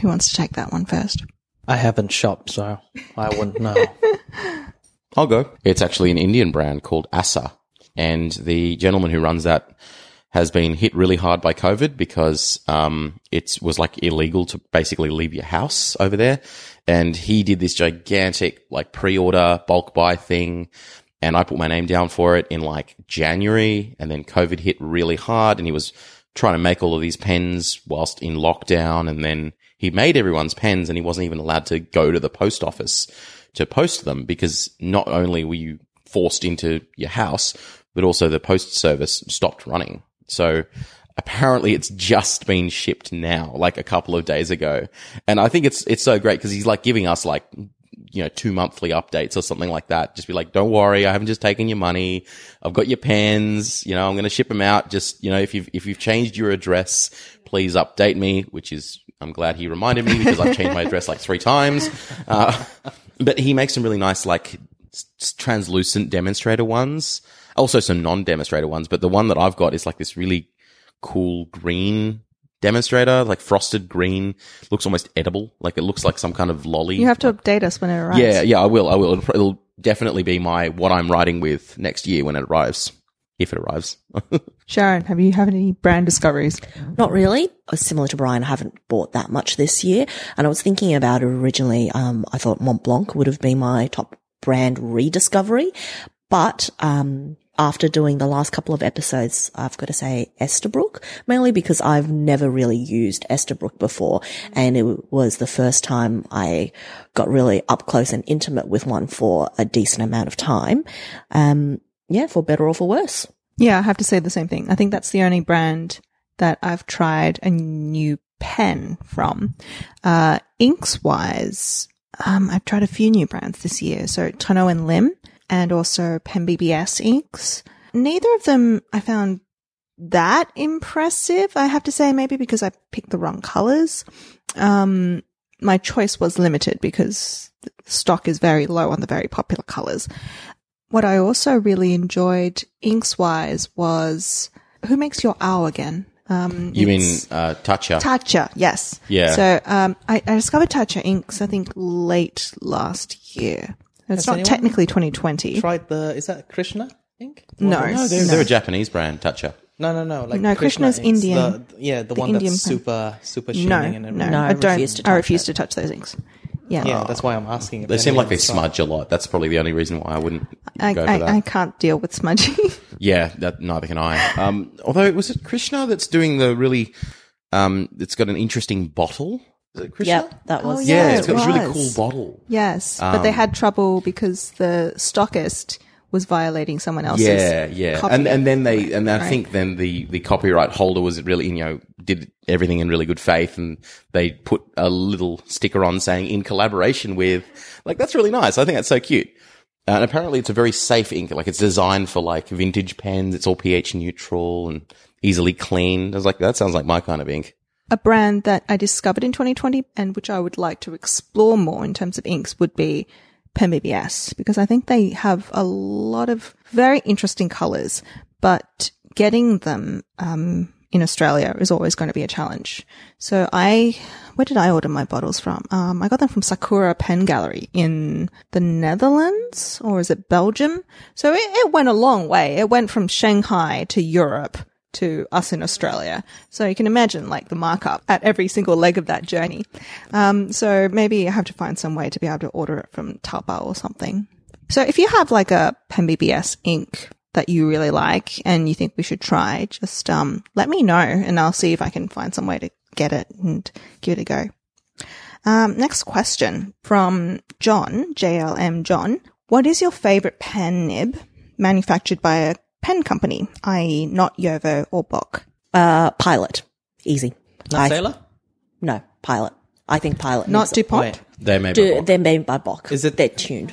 Who wants to take that one first? I haven't shopped, so I wouldn't know. I'll go. It's actually an Indian brand called Asa. And the gentleman who runs that has been hit really hard by COVID because um, it was like illegal to basically leave your house over there. And he did this gigantic like pre-order bulk buy thing. And I put my name down for it in like January. And then COVID hit really hard and he was trying to make all of these pens whilst in lockdown. And then he made everyone's pens and he wasn't even allowed to go to the post office to post them because not only were you forced into your house, but also the post service stopped running. So apparently it's just been shipped now, like a couple of days ago. And I think it's, it's so great because he's like giving us like, you know, two monthly updates or something like that. Just be like, don't worry. I haven't just taken your money. I've got your pens. You know, I'm going to ship them out. Just, you know, if you've, if you've changed your address, please update me, which is, I'm glad he reminded me because I've changed my address like three times. Uh, but he makes some really nice, like translucent demonstrator ones. Also some non-demonstrator ones, but the one that I've got is like this really cool green demonstrator, like frosted green. Looks almost edible. Like it looks like some kind of lolly. You have to update us when it arrives. yeah, yeah, I will. I will. It'll, it'll definitely be my, what I'm writing with next year when it arrives. If it arrives. Sharyn, have you had any brand discoveries? Not really. Uh, Similar to Brian, I haven't bought that much this year. And I was thinking about it originally. Um, I thought Mont Blanc would have been my top brand rediscovery. But, um, after doing the last couple of episodes, I've got to say Esterbrook, mainly because I've never really used Esterbrook before. And it was the first time I got really up close and intimate with one for a decent amount of time. Um, yeah, for better or for worse. Yeah, I have to say the same thing. I think that's the only brand that I've tried a new pen from. Uh, inks wise, um, I've tried a few new brands this year. So Tono and Lim and also Pen BBS inks. Neither of them I found that impressive. I have to say maybe because I picked the wrong colors. Um, my choice was limited because the stock is very low on the very popular colors. What I also really enjoyed inks wise was who makes your owl again? Um, You mean, uh, Taccia? Taccia? Yes. Yeah. So um, I, I discovered Taccia inks. I think late last year. It's Has not anyone technically 2020. Tried the, is that Krishna ink? No, no, they're, no. they're a Japanese brand, Taccia. No, no, no. Like No, Krishna Krishna's inks, Indian. The, yeah, the, The one Indian that's pen. super, super No, shining and no, everything. No, I I don't. refuse to I touch refuse it. to touch those inks. Yeah. Yeah, that's why I'm asking. If They seem like they anyone's smudge a lot. That's probably the only reason why I wouldn't I, go for I, that. I can't deal with smudging. Yeah, that neither can I. Um, although was it Krishna that's doing the really, um, it's got an interesting bottle. Is it Krishna? Yep, that was. Oh, Yeah, Yeah, it's it got this really cool bottle. yes, but they Um, had trouble because the stockist was violating someone else's. Yeah, yeah, copy. and and then they and I Right. think then the the copyright holder was really you know did everything in really good faith, and they put a little sticker on saying in collaboration with, like that's really nice. I think that's so cute. And apparently, it's a very safe ink. Like it's designed for like vintage pens. It's all pH neutral and easily cleaned. I was like, that sounds like my kind of ink. A brand that I discovered in 2020 and which I would like to explore more in terms of inks would be Pen because I think they have a lot of very interesting colors, but getting them um, in Australia is always going to be a challenge. So I, where did I order my bottles from? Um, I got them from Sakura Pen Gallery in the Netherlands or is it Belgium? So it, it went a long way. It went from Shanghai to Europe to us in Australia. So you can imagine like the markup at every single leg of that journey. Um, so maybe I have to find some way to be able to order it from Taobao or something. So if you have like a Pen BBS ink that you really like and you think we should try, just um, let me know and I'll see if I can find some way to get it and give it a go. Um, next question from John, JLM John. What is your favorite pen nib manufactured by a pen company, i.e. not Jowo or Bock? Uh, pilot. Easy. Not I- Sailor? No, pilot. I think pilot. Not needs- DuPont? Wait. They may Do, be they're made by Bock. Is it- They're tuned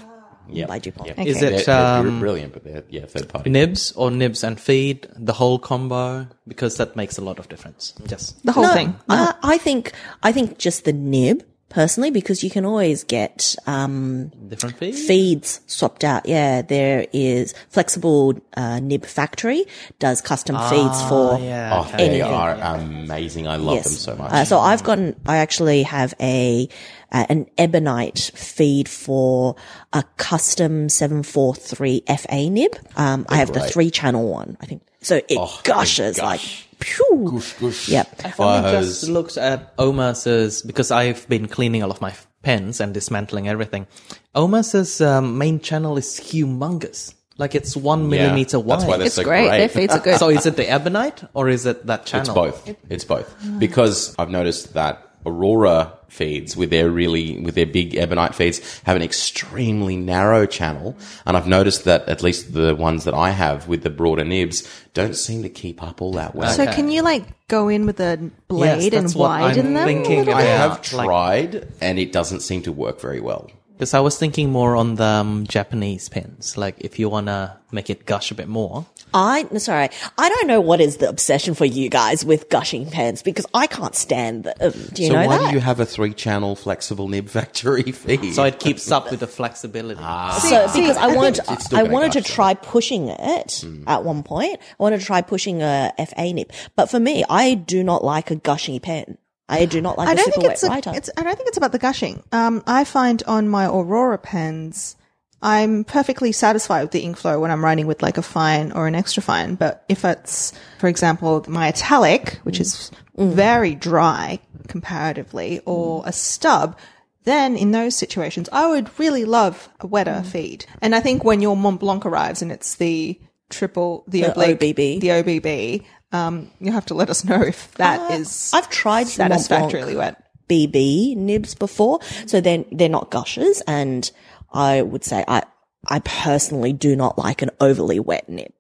Yeah. by DuPont. Yeah. Is it They're, they're um, brilliant, but they're yeah third party. nibs or nibs and feed, the whole combo? Because that makes a lot of difference. Just The whole No, thing. I, I think I think just the nib personally because you can always get um, different feed? feeds swapped out. Yeah, there is flexible uh, nib factory does custom feeds for yeah. Oh, they anything. are amazing. I love them so much. Uh, so I've gotten, I actually have a, uh, an ebonite feed for a custom 743 FA nib. Um, I have the three channel one, I think. So it Oh, gushes they like, gush. phew. Goosh, goosh. Yep. I've only Fires. just looked at Omas's because I've been cleaning all of my pens and dismantling everything. Omas's um, main channel is humongous. Like it's one Yeah, millimeter wide. That's why they're It's so great. Their feeds are good. so is it the ebonite or is it that channel? It's both. It's both. Because I've noticed that Aurora feeds with their really with their big ebonite feeds have an extremely narrow channel and I've noticed that at least the ones that I have with the broader nibs don't seem to keep up all that well. So can you like go in with a blade and that's what I'm widen them? thinking I have about, like- tried and it doesn't seem to work very well. Because I was thinking more on the um, Japanese pens. Like if you want to make it gush a bit more. I, no, sorry, I don't know what is the obsession for you guys with gushing pens because I can't stand them. Do you know. so know why that? do you have a three channel flexible nib factory feed? So it keeps up with the flexibility. Ah. So because I wanted, to, I wanted to gush, though. try pushing it at one point. I wanted to try pushing a FA nib, but for me, I do not like a gushy pen. I do not like I a don't super think wet it's, a, writer. it's. I don't think it's about the gushing. Um, I find on my Aurora pens, I'm perfectly satisfied with the ink flow when I'm writing with like a fine or an extra fine. But if it's, for example, my italic, which is very dry comparatively, or a stub, then in those situations, I would really love a wetter feed. And I think when your Mont Blanc arrives and it's the triple, the, The oblique, OBB. the OBB, um, you have to let us know if that is Uh, I've tried some Mont Blanc satisfactorily wet. BB nibs before, so then they're not gushers, and I would say I I personally do not like an overly wet nib.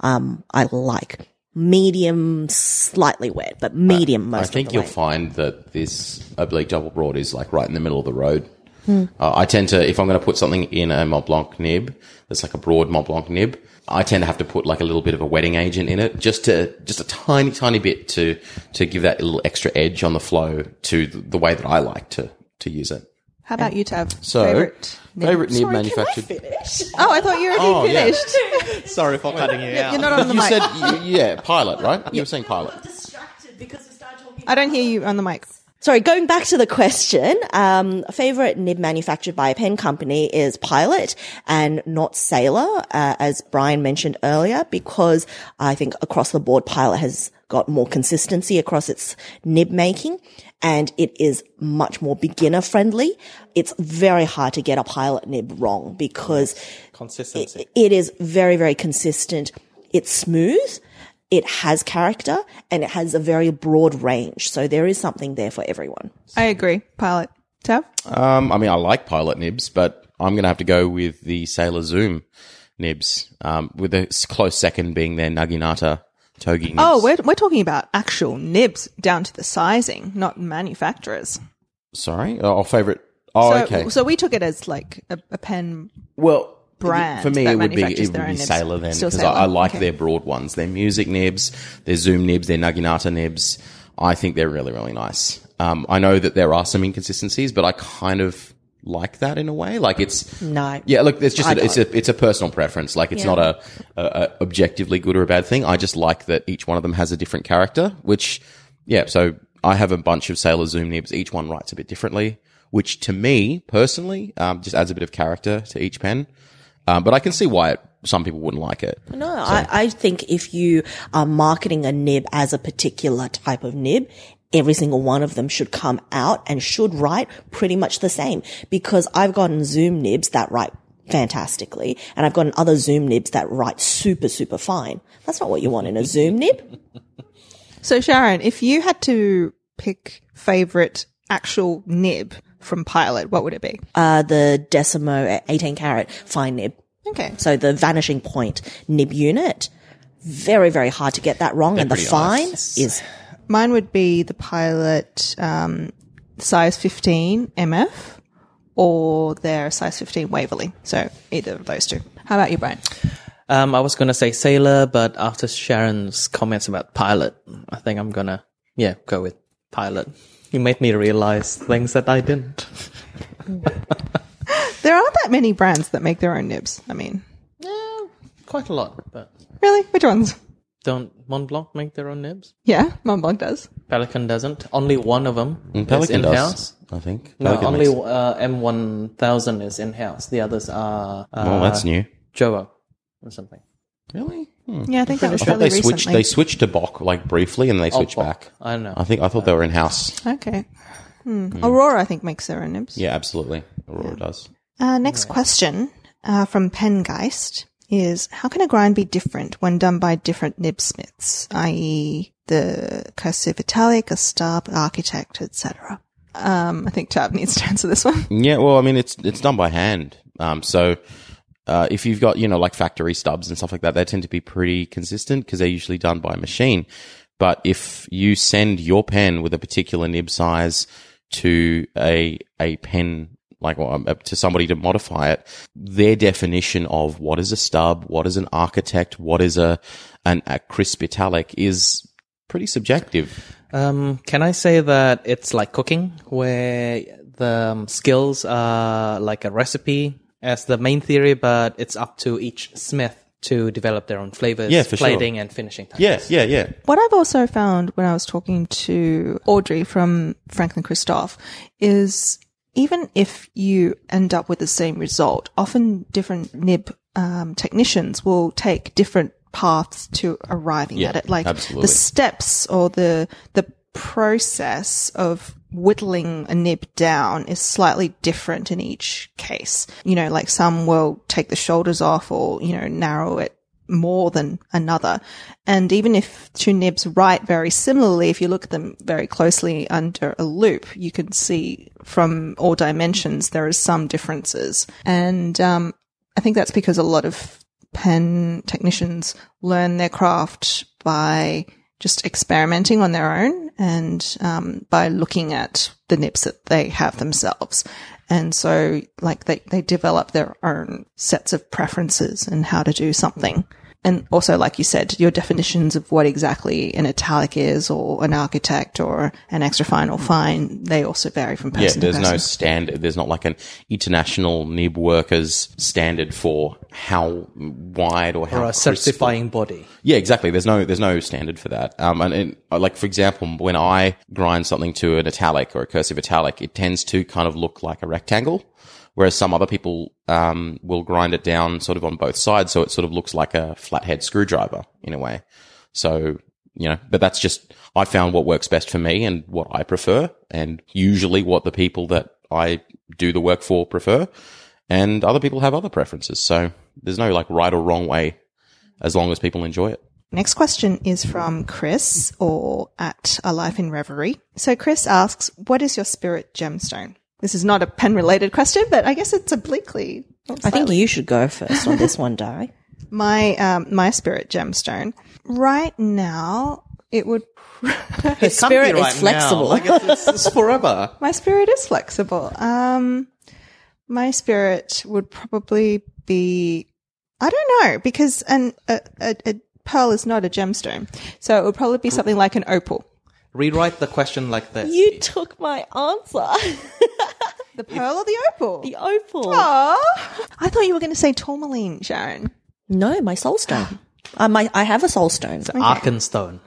Um, I like medium, slightly wet, but medium most I think you'll way. find that this oblique double broad is like right in the middle of the road. Hmm. Uh, I tend to, if I'm going to put something in a Mont Blanc nib, that's like a broad Mont Blanc nib, I tend to have to put like a little bit of a wetting agent in it, just to, just a tiny, tiny bit to, to give that little extra edge on the flow to the way that I like to, to use it. How about you, Tav? So, favorite. nib? favorite nib Sorry, manufactured. Can I finish? Oh, I thought you were already Oh, yeah. finished. Sorry for cutting you out. You're not on the You mic. said, you, yeah, pilot, right? You were saying pilot. distracted because we started talking. I don't hear you on the mic. Sorry, going back to the question, um, favorite nib manufactured by a pen company is Pilot and not Sailor, uh, as Brian mentioned earlier, because I think across the board, Pilot has got more consistency across its nib making and it is much more beginner friendly. It's very hard to get a Pilot nib wrong because Consistency. it is very, very consistent. It's smooth. It has character and it has a very broad range. So there is something there for everyone. I agree. Pilot. Tav? Um, I mean, I like pilot nibs, but I'm going to have to go with the Sailor Zoom nibs, um, with a s- close second being their Naginata Togi nibs. Oh, we're, we're talking about actual nibs down to the sizing, not manufacturers. sorry, oh, our favorite. Oh, so, okay. so we took it as like a, a pen. Well, brand for me, it would be it would be. Sailor then because I, I like okay. their broad ones. Their music nibs, their Zoom nibs, their Naginata nibs. I think they're really really nice. Um, I know that there are some inconsistencies, but I kind of like that in a way. Like it's No. yeah. Look, it's just a, it's a it's a personal preference. Like it's Yeah. not a, a, a objectively good or a bad thing. I just like that each one of them has a different character. Which yeah. So I have a bunch of Sailor Zoom nibs. Each one writes a bit differently. Which to me personally um, just adds a bit of character to each pen. Um, but I can see why it, some people wouldn't like it. No, I, I think if you are marketing a nib as a particular type of nib, every single one of them should come out and should write pretty much the same because I've gotten Zoom nibs that write fantastically and I've gotten other Zoom nibs that write super, super fine. That's not what you want in a Zoom nib. So Sharyn, if you had to pick favorite actual nib from Pilot, what would it be? Uh, the Decimo 18 carat fine nib. Okay. So the vanishing point nib unit, very, very hard to get that wrong. and the pretty fine nice. is Mine would be the Pilot um, size 15 MF or their size 15 Waverly. So either of those two. How about you, Brian? Um, I was gonna say Sailor, but after Sharyn's comments about Pilot, I think I'm gonna yeah go with Pilot. You made me realize things that I didn't. There aren't that many brands that make their own nibs. I mean, Yeah, quite a lot, but really? Which ones? don't Montblanc make their own nibs? Yeah, Montblanc does. Pelikan doesn't. Only one of them And is Pelikan in does, house. I think. No, Pelikan only makes- uh, M1000 is in house. The others are uh, oh, that's new. Jowo or something. Really? Hmm. Yeah, I think that was I thought fairly they switched. recently. They switched to Bock like briefly, and they switched Bock. back. I don't know. I think I thought they were in house. okay. Hmm. Aurora, I think, makes their own nibs. Yeah, absolutely. Aurora does. Uh, next question uh, from Pengeist is How can a grind be different when done by different nibsmiths, i.e., the cursive italic, a stub, architect, etc.? Um, I think Tav needs to answer this one. Yeah, well, I mean, it's it's done by hand. Um, so uh, if you've got you know like factory stubs and stuff like that, they tend to be pretty consistent because they're usually done by machine. But if you send your pen with a particular nib size to a a pen like well, um, to somebody to modify it, their definition of what is a stub, what is an architect, what is a an, a crisp italic is pretty subjective. Um, can I say that it's like cooking, where the um, skills are like a recipe as the main theory, but it's up to each smith to develop their own flavors, Yeah, for sure. plating, and finishing. touches. Yeah, yeah, yeah. What I've also found when I was talking to Audrey from Franklin Christoph is even if you end up with the same result, often different nib um, technicians will take different paths to arriving Yeah, at it. Like absolutely. the steps or the the process of whittling a nib down is slightly different in each case. You know, like some will take the shoulders off or, you know, narrow it more than another. And even if two nibs write very similarly, if you look at them very closely under a loupe, you can see from all dimensions there is some differences. And um, I think that's because a lot of pen technicians learn their craft by just experimenting on their own and um, by looking at the nips that they have themselves. And so, like, they, they develop their own sets of preferences and how to do something. And also, like you said, your definitions of what exactly an italic is or an architect or an extra fine or fine, they also vary from person Yeah, to person there's no standard. There's not like an international nib workers standard for how wide or how Or a crisp certifying body. Yeah, exactly. There's no there's no standard for that. Um, and, and uh, like for example, when I grind something to an italic or a cursive italic, it tends to kind of look like a rectangle, whereas some other people um, will grind it down sort of on both sides, so it sort of looks like a flathead screwdriver in a way. So you know, but that's just I found what works best for me and what I prefer, and usually what the people that I do the work for prefer, and other people have other preferences. So there's no like right or wrong way, as long as people enjoy it. Next question is from Chris or at A Life in Reverie. So Chris asks, what is your spirit gemstone? This is not a pen related question, but I guess it's obliquely. I think you should go first on this one, Di. my um my spirit gemstone right now it would Her spirit is flexible. Like it's, it's, it's forever. my spirit is flexible um my spirit would probably be i don't know because an a, a, a pearl is not a gemstone so it would probably be something like an opal Rewrite the question like this. you took my answer. the pearl or the opal the opal. Aw. i thought you were going to say tourmaline Sharyn No, my soul stone. I my, I have a soul stone. Arkenstone.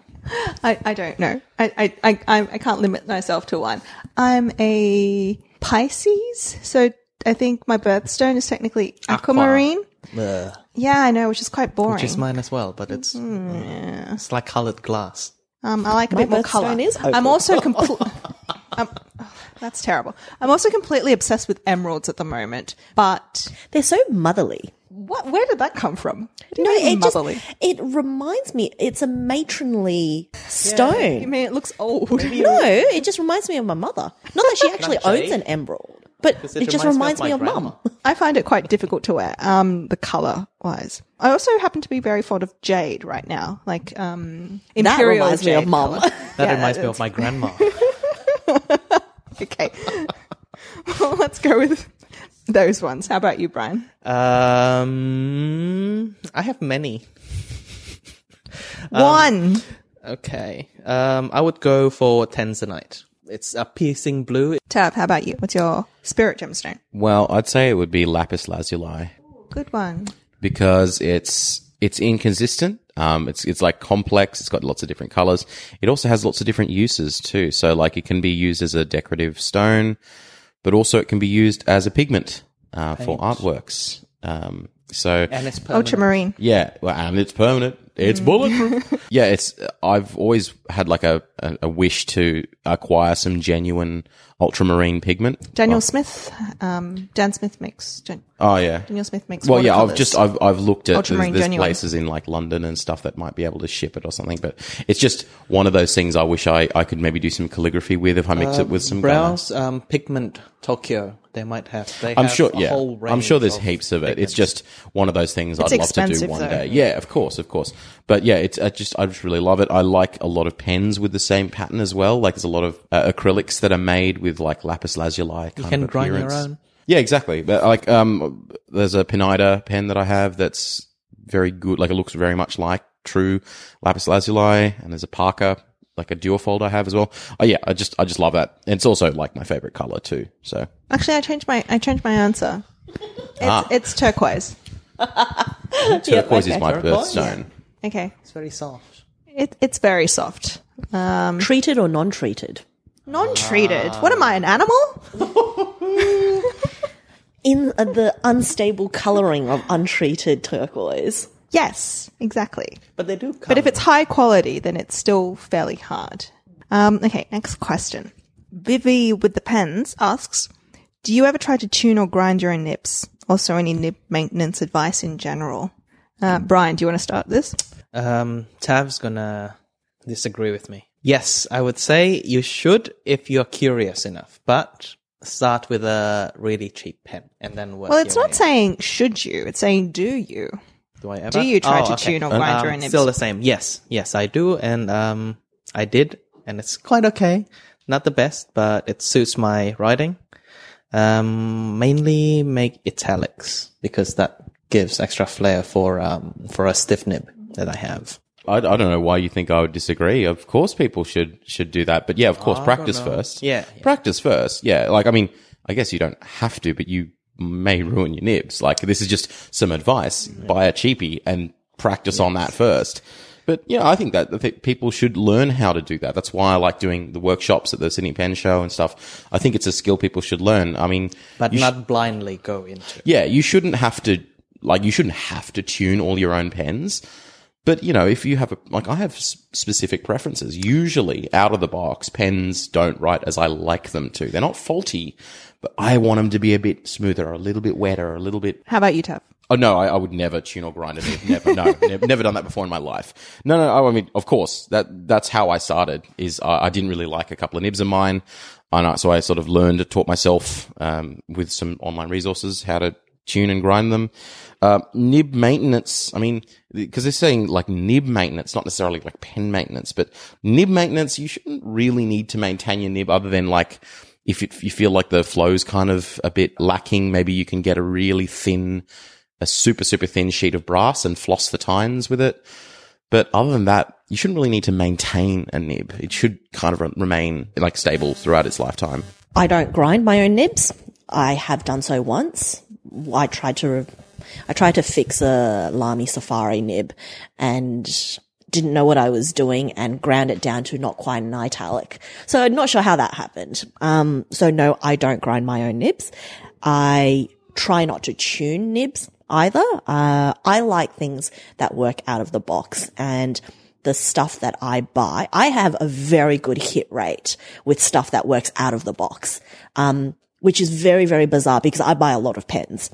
I, I don't know. I, I, I, I I can't limit myself to one. I'm a Pisces, so I think my birthstone is technically aquamarine. Ugh. Yeah, I know, which is quite boring. Which is mine as well, but it's hmm, mm, it's like colored glass. Um, I like a My bit more color. I'm also complete. um, oh, that's terrible. I'm also completely obsessed with emeralds at the moment. But They're so motherly. What? Where did that come from? No, do you it just motherly? it reminds me. It's a matronly stone. I mean, it looks old. No, it just reminds me of my mother. Not that she actually owns an emerald, but Because it, just reminds me of, my mum. I find it quite difficult to wear, um, the color wise. I also happen to be very fond of jade right now, like um, That imperial reminds me of jade mum. colour. That Yeah, reminds me of my grandma. Okay, well, let's go with those ones. How about you, Brian? um, I have many. Um, One. Okay. Um, I would go for Tanzanite. It's a piercing blue. Tav, how about you? What's your spirit gemstone? Well, I'd say it would be lapis lazuli Good one. because it's it's inconsistent. Um, it's it's like complex. It's got lots of different colors. It also has lots of different uses too. So like it can be used as a decorative stone, but also it can be used as a pigment uh, for artworks. Um, so And it's permanent. Ultramarine. yeah, well, and it's permanent. It's bulletproof. yeah, it's. I've always had like a, a, a wish to acquire some genuine ultramarine pigment. Daniel Smith. Um, Dan Smith makes. Dan- Oh yeah. Daniel Smith makes. Well, yeah, I've just I've I've looked at there's, Ultramarine there's genuine. places in like London and stuff that might be able to ship it or something, but it's just one of those things. I wish I, I could maybe do some calligraphy with if I mix it with some gunner. Browse um, pigment Tokyo. They might have. They I'm have sure, a yeah. whole I'm sure there's of heaps of it. It's just one of those things It's I'd love to do one though. day. Yeah, of course, of course. But yeah, it's I just I just really love it. I like a lot of pens with the same pattern as well. Like there's a lot of uh, acrylics that are made with like lapis lazuli. Kind can of grind your own. Yeah, exactly. But like, um, there's a Pinida pen that I have that's very good. Like it looks very much like true lapis lazuli, and there's a Parker, like a duofold I have as well. Oh yeah, I just I just love that. And it's also like my favorite color too. So Actually, I changed my. I changed my answer. It's, Ah. it's turquoise. turquoise is okay. my Turquoise? birthstone. Okay. It's very soft. It, it's very soft. Um, Treated or non-treated? non-treated. What am I, an animal? In uh, the unstable coloring of untreated turquoise. Yes, exactly. But they do come. But if it's high quality, then it's still fairly hard. Um, okay, next question. Vivi with the pens asks, do you ever try to tune or grind your own nibs? Also, any nib maintenance advice in general? Uh, Brian, do you want to start this? Um, Tav's gonna disagree with me. Yes, I would say you should if you're curious enough, but start with a really cheap pen and then work. Well, it's your not way saying should you, it's saying do you. Do I ever? Do you try Oh, to okay. tune or your Um, own nibs? Still the same. Yes, yes, I do, and um, I did, and it's quite okay. Not the best, but it suits my writing. Um, mainly make italics because that gives extra flair for um for a stiff nib that I have. I, I don't know why you think I would disagree. Of course, people should should do that, but yeah, of course, oh, practice first. Yeah, yeah. practice first. Yeah, like I mean, I guess you don't have to, but you may ruin your nibs. Like this is just some advice: buy a cheapie and practice on that first. But yeah, I think that I think people should learn how to do that. That's why I like doing the workshops at the Sydney Pen Show and stuff. I think it's a skill people should learn. I mean, But you sh- not blindly go into. yeah, you shouldn't have to like you shouldn't have to tune all your own pens. But you know, if you have a like, I have s- specific preferences. Usually, out of the box, pens don't write as I like them to. They're not faulty, but I want them to be a bit smoother, or a little bit wetter, or a little bit. How about you, Tav? Oh no, I, I would never tune or grind a nib. Never, no, never, never done that before in my life. No, no. I mean, of course, that that's how I started. Is I, I didn't really like a couple of nibs of mine. And I, so I sort of learned, taught myself um, with some online resources how to tune and grind them. Uh, nib maintenance, I mean, because they're saying like nib maintenance, not necessarily like pen maintenance, but nib maintenance, you shouldn't really need to maintain your nib other than like if it, you feel like the flow's kind of a bit lacking, maybe you can get a really thin, a super, super thin sheet of brass and floss the tines with it. But other than that, you shouldn't really need to maintain a nib. It should kind of remain like stable throughout its lifetime. I don't grind my own nibs. I have done so once. I tried to, I tried to fix a Lamy Safari nib and didn't know what I was doing and ground it down to not quite an italic. So I'm not sure how that happened. Um, so no, I don't grind my own nibs. I try not to tune nibs either. Uh, I like things that work out of the box and the stuff that I buy, I have a very good hit rate with stuff that works out of the box. Um, which is very, very bizarre because I buy a lot of pens.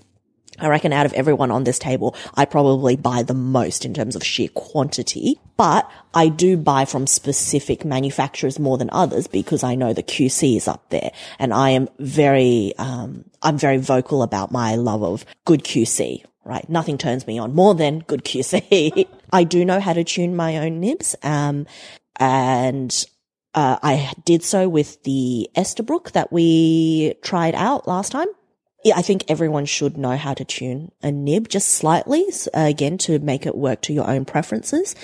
I reckon out of everyone on this table, I probably buy the most in terms of sheer quantity, but I do buy from specific manufacturers more than others because I know the QC is up there and I am very, um, I'm very vocal about my love of good QC, right? Nothing turns me on more than good QC. I do know how to tune my own nibs, um, and uh, I did so with the Esterbrook that we tried out last time. Yeah, I think everyone should know how to tune a nib just slightly, uh, again, to make it work to your own preferences.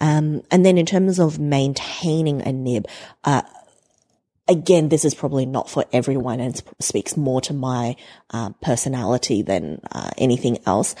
Um, and then in terms of maintaining a nib, uh, again, this is probably not for everyone and speaks more to my uh, personality than uh, anything else.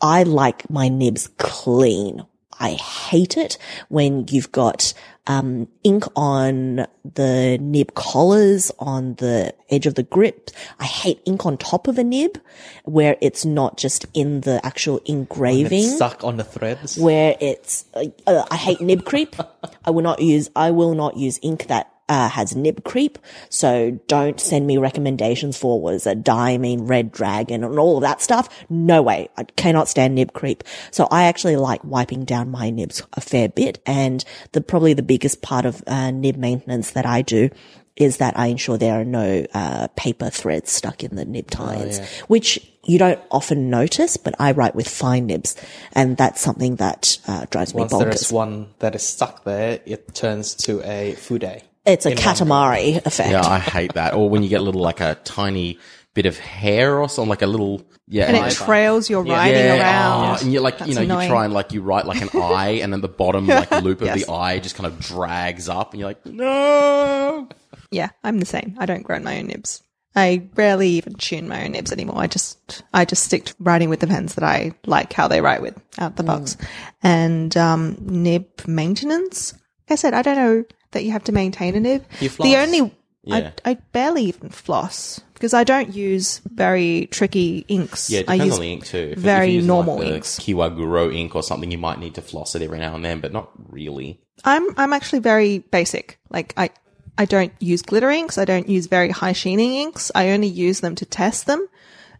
I like my nibs clean. I hate it when you've got um, ink on the nib collars, on the edge of the grip. I hate ink on top of a nib where it's not just in the actual engraving It's stuck on the threads. where it's uh, uh, I hate nib creep. I will not use I will not use ink that uh, has nib creep. So don't send me recommendations for what is a diamine red dragon and all of that stuff. No way. I cannot stand nib creep. So I actually like wiping down my nibs a fair bit. And the probably the biggest part of uh, nib maintenance that I do is that I ensure there are no uh, paper threads stuck in the nib tines, which you don't often notice, but I write with fine nibs, and that's something that uh, drives me bonkers. Once there is one that is stuck there, it turns to a fude. It's a in one katamari effect. Yeah, I hate that. Or when you get a little like a tiny bit of hair or something, like a little yeah, and like- it trails your writing yeah, around. oh, and you're like, you know, annoying. you try and like you write like an eye, and then the bottom like loop of the eye just kind of drags up, and you're like, no. Yeah, I'm the same. I don't grind my own nibs. I rarely even tune my own nibs anymore. I just I just stick to writing with the pens that I like how they write with out the box. And um, nib maintenance. Like I said, I don't know that you have to maintain a nib. You The only Yeah. I, I barely even floss because I don't use very tricky inks. Yeah, it I use on the ink too. If, very if normal like, inks. Kiwaguro ink or something, you might need to floss it every now and then, but not really. I'm I'm actually very basic. Like I I don't use glitter inks. I don't use very high sheening inks. I only use them to test them.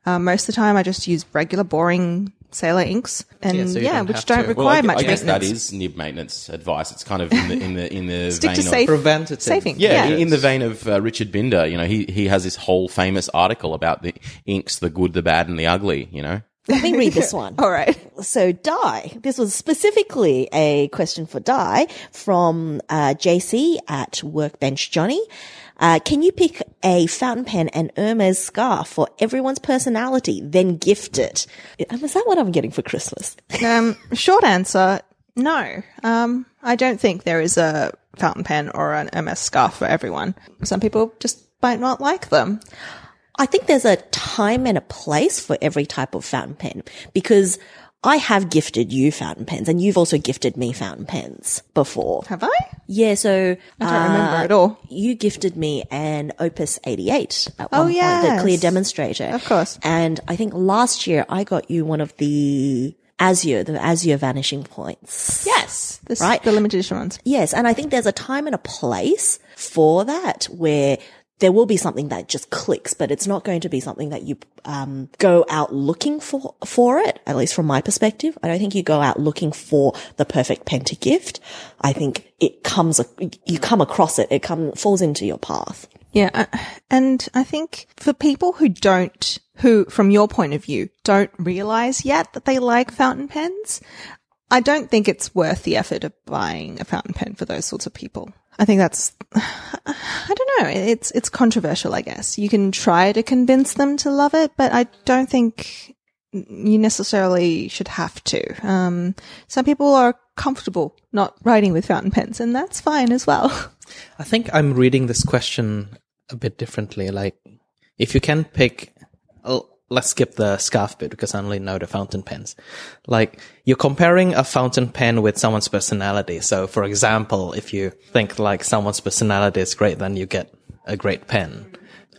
Uh, most of the time, I just use regular, boring sailor inks, and Yeah, yeah, so you don't which don't to- require Well, I, much I guess maintenance. that is nib maintenance advice. It's kind of in the in the in the Stick vein to of safe, Preventative. saving. Yeah, yeah. in the vein of uh, Richard Binder, you know, he he has this whole famous article about the inks, the good, the bad, and the ugly. You know, Let me read this one. All right. So Di, this was specifically a question for Di from uh, JC at Workbench Johnny. Uh, can you pick a fountain pen and Hermes scarf for everyone's personality, then gift it? Um, that what I'm getting for Christmas? Um, short answer: No. Um, I don't think there is a fountain pen or an Hermes scarf for everyone. Some people just might not like them. I think there's a time and a place for every type of fountain pen because I have gifted you fountain pens and you've also gifted me fountain pens before. Have I? Yeah, so I don't remember uh, at all. You gifted me an Opus 88 at Oh, one point, the clear demonstrator. Of course. And I think last year I got you one of the Azure, the Azure Vanishing Points. Yes. This, Right. The limited edition ones. Yes, and I think there's a time and a place for that where there will be something that just clicks, but it's not going to be something that you um, go out looking for for it. At least from my perspective, I don't think you go out looking for the perfect pen to gift. I think it comes, you come across it. It come falls into your path. Yeah. uh, And I think for people who don't, who, from your point of view, don't realize yet that they like fountain pens, I don't think it's worth the effort of buying a fountain pen for those sorts of people. I think that's, I don't know. It's, it's controversial, I guess. You can try to convince them to love it, but I don't think you necessarily should have to. Um, some people are comfortable not writing with fountain pens, and that's fine as well. I think I'm reading this question a bit differently. Like, if you can pick, let's skip the scarf bit because I only know the fountain pens. Like, you're comparing a fountain pen with someone's personality. So, for example, if you think like someone's personality is great, then you get a great pen.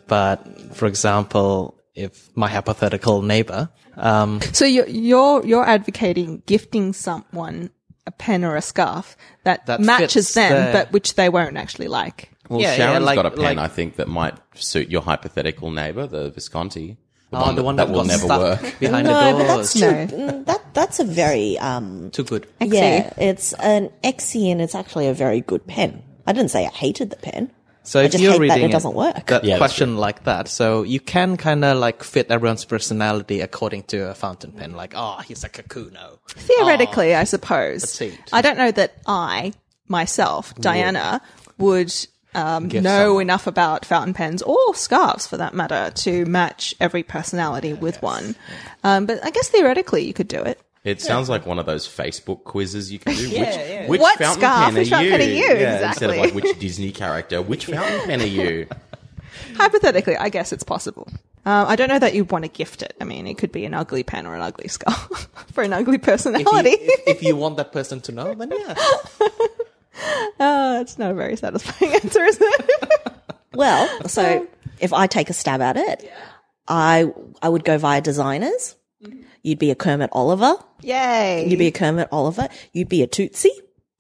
But, for example, if my hypothetical neighbor, um, So you're you're you're advocating gifting someone a pen or a scarf that, That matches them, their- but which they won't actually like. Well, Yeah, yeah, Sharyn's like- got a pen, like- I think, that might suit your hypothetical neighbor, the Visconti. The oh, the one that, will got never work. behind no, the but doors. that's too, mm, that that's a very um Too good. yeah, it's an Exie and it's actually a very good pen. I didn't say I hated the pen. So I if just you're hate that reading it doesn't work. that Yeah, question like that, so you can kind of like fit everyone's personality according to a fountain pen. Like, oh, he's a kakuno. Theoretically, I suppose. petite. I don't know that I myself, Diana, would um, know someone. enough about fountain pens or scarves, for that matter, to match every personality with one. Um, but I guess theoretically, you could do it. It sounds like one of those Facebook quizzes you can do. which, which What fountain scarf? pen Which are fountain you? pen are you? Yeah, Instead of like which Disney character, which fountain pen are you? Hypothetically, I guess it's possible. Um, I don't know that you'd want to gift it. I mean, it could be an ugly pen or an ugly scarf for an ugly If you, personality. if, if you want that person to know, then yeah. oh, it's not a very satisfying answer, is it? Well, so if I take a stab at it, I I would go via designers. You'd be a Kermit Oliver. Yay! You'd be a Kermit Oliver. You'd be a Tootsie.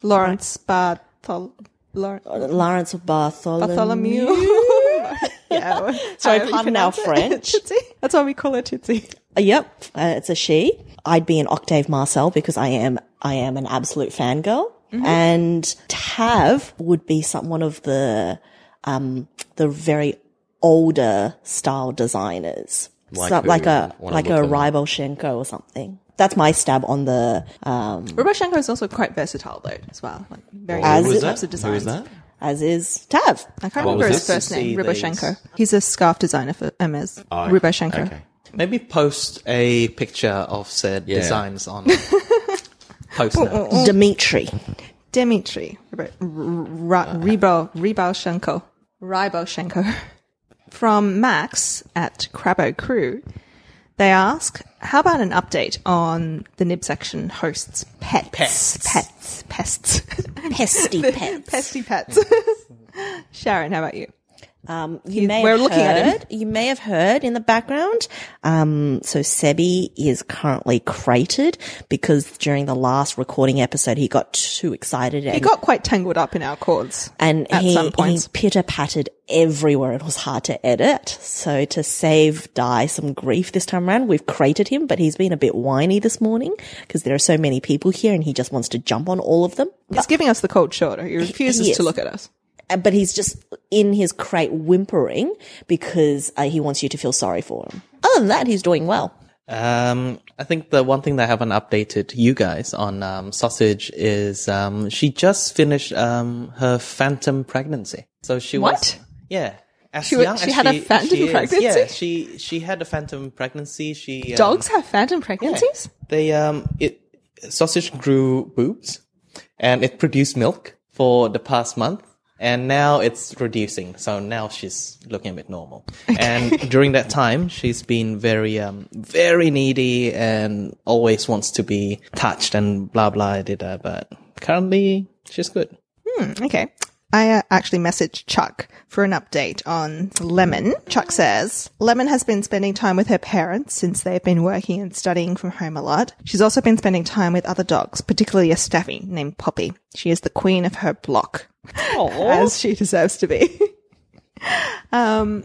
Lawrence Barthol. Lawrence Lawrence Bartholomew. Bartholomew. yeah. Sorry, pardon our. French. Tootsie. That's why we call her Tootsie. Uh, yep, uh, it's a she. I'd be an Octave Marsal because I am I am an absolute fangirl. And Tav would be some one of the um the very older style designers. Like So- who? like a Wanna like a them. Ryboshenko or something. That's my stab on the um Rubashenko is also quite versatile, though, as well. Like very As different is types that? of designs. is that? as is Tav. I can't What remember his first name. See Rubashenko. these- He's a scarf designer for Hermes. Oh, Rubashenko. Okay. Maybe post a picture of said Yeah. designs on post oh, oh, notes. Oh. Dimitri. Dimitri Ribo- R- R- Ribo Riboshenko Riboshenko from Max at Crabbo Crew. They ask, "How about an update on the nib section hosts pets, Pests. pets, pests, Pesty pets. pesty pets?" Sharyn, how about you? Um, you may we're have looking at him. heard, you may have heard in the background. Um, so Sebby is currently crated because during the last recording episode, he got too excited He got quite tangled up in our cords, and at he, some he pitter pattered everywhere. It was hard to edit. So to save Di some grief this time around, we've crated him, but he's been a bit whiny this morning because there are so many people here and he just wants to jump on all of them. He's giving us the cold shoulder. He refuses he to look at us. Uh, but he's just in his crate whimpering because uh, he wants you to feel sorry for him. Other than that, he's doing well. Um, I think the one thing that I haven't updated you guys on um, sausage is um, she just finished um, her phantom pregnancy. So she was What? yeah. As She young she had a phantom she is. pregnancy? Yeah, she she had a phantom pregnancy. She um, Dogs have phantom pregnancies. they um it sausage grew boobs and it produced milk for the past month and now it's reducing. So now she's looking a bit normal. And during that time she's been very um very needy and always wants to be touched and blah blah da, da, but currently she's good. Okay. I uh, actually messaged Chuck for an update on Lemon. Chuck says Lemon has been spending time with her parents since they've been working and studying from home a lot. She's also been spending time with other dogs, particularly a staffy named Poppy. She is the queen of her block, as she deserves to be. um,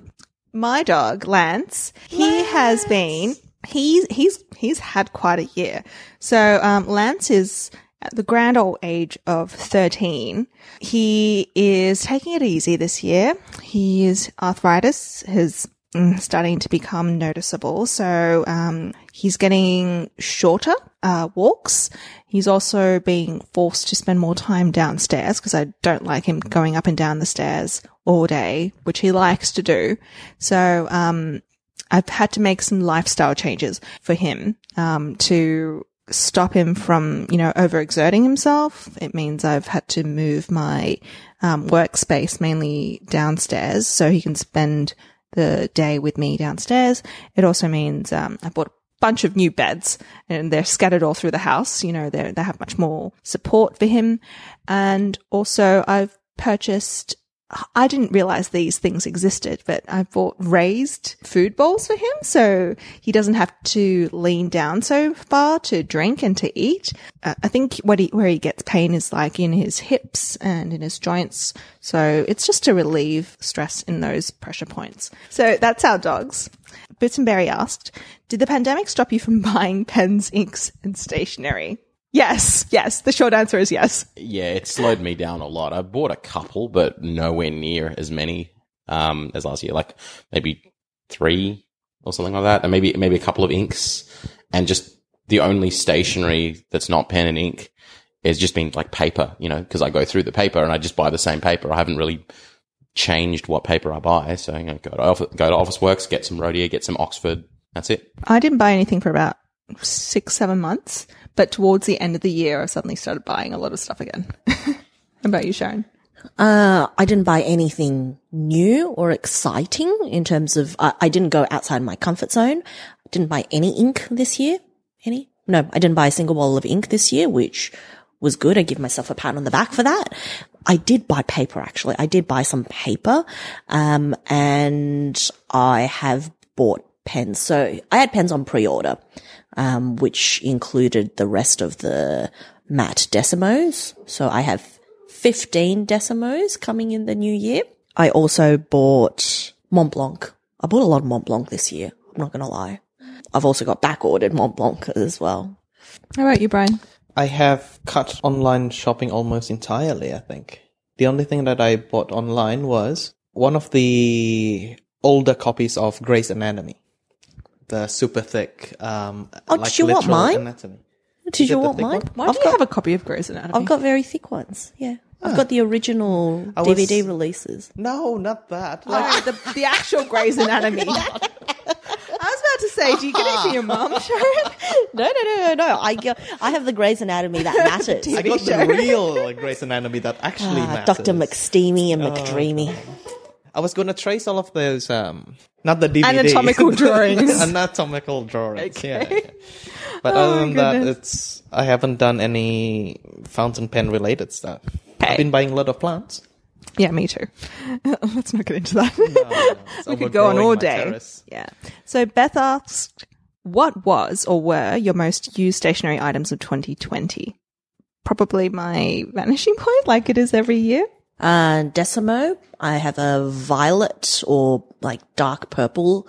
my dog Lance, he has been he's he's he's had quite a year. So um, Lance is at the grand old age of 13. He is taking it easy this year. His arthritis is mm, starting to become noticeable. So, um, he's getting shorter, uh, walks. He's also being forced to spend more time downstairs because I don't like him going up and down the stairs all day, which he likes to do. So, um, I've had to make some lifestyle changes for him, um, to stop him from, you know, overexerting himself. It means I've had to move my um, workspace mainly downstairs so he can spend the day with me downstairs. It also means um, I bought a bunch of new beds and they're scattered all through the house. You know, they they have much more support for him. And also I've purchased I didn't realize these things existed, but I bought raised food bowls for him. So he doesn't have to lean down so far to drink and to eat. Uh, I think what he, where he gets pain is like in his hips and in his joints. So it's just to relieve stress in those pressure points. So that's our dogs. Boots and Berry asked, did the pandemic stop you from buying pens, inks and stationery? Yes, yes. The short answer is yes. Yeah, it slowed me down a lot. I bought a couple, but nowhere near as many um, as last year. Like maybe three or something like that, and maybe maybe a couple of inks, and just the only stationery that's not pen and ink has just been like paper. You know, because I go through the paper and I just buy the same paper. I haven't really changed what paper I buy. So you know, go to office, go to Officeworks, get some Rhodia, get some Oxford. That's it. I didn't buy anything for about six, seven months, but towards the end of the year, I suddenly started buying a lot of stuff again. How about you, Sharyn? Uh, I didn't buy anything new or exciting in terms of, I I didn't go outside my comfort zone. Didn't buy any ink this year. Any? No, I didn't buy a single bottle of ink this year, which was good. I give myself a pat on the back for that. I did buy paper actually. I did buy some paper. Um, and I have bought pens. So I had pens on pre-order, um, which included the rest of the matte decimos. So I have 15 decimos coming in the new year. I also bought Mont Blanc. I bought a lot of Mont Blanc this year. I'm not going to lie. I've also got back ordered Mont Blanc as well. How about you, Brian? I have cut online shopping almost entirely, I think. The only thing that I bought online was one of the older copies of Grey's Anatomy. The super thick, um, Oh, like did you want mine? anatomy. Did Is it you want mine? one? Why I've do you have a copy of Grey's Anatomy? I've got very thick ones. Yeah. I've got the original was- DVD releases. No, not that. Like, Oh, the, the actual Grey's Anatomy. I was about to say, do you get it for your mum, Sharyn? No, no, no, no, no. I got, I have the Grey's Anatomy that matters. I got the real Grey's Anatomy that actually Ah, matters. Dr. McSteamy and McDreamy. I was going to trace all of those, um, not the DVD. Anatomical drawings. anatomical drawings, yeah, Okay. yeah. But Oh, other than that, it's, I haven't done any fountain pen related stuff. Okay. I've been buying a lot of plants. Yeah, me too. Let's not get into that. It's we could go on all day. terrace. Yeah. So Beth asked, what was or were your most used stationary items of 2020? Probably my vanishing point, like it is every year. Uh, Decimo, I have a violet or like dark purple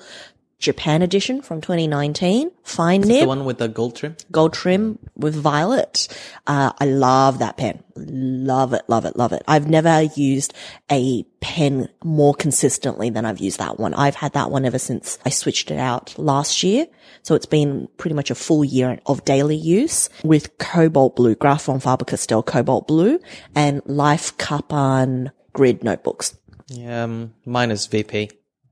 Japan edition from 2019. Fine nib. The one with the gold trim. gold trim with violet. Uh, I love that pen. Love it, love it, love it. I've never used a pen more consistently than I've used that one. I've had that one ever since I switched it out last year. So it's been pretty much a full year of daily use with cobalt blue, Graf von Faber-Castell cobalt blue and Life Kapan grid notebooks. Yeah, um, mine is VP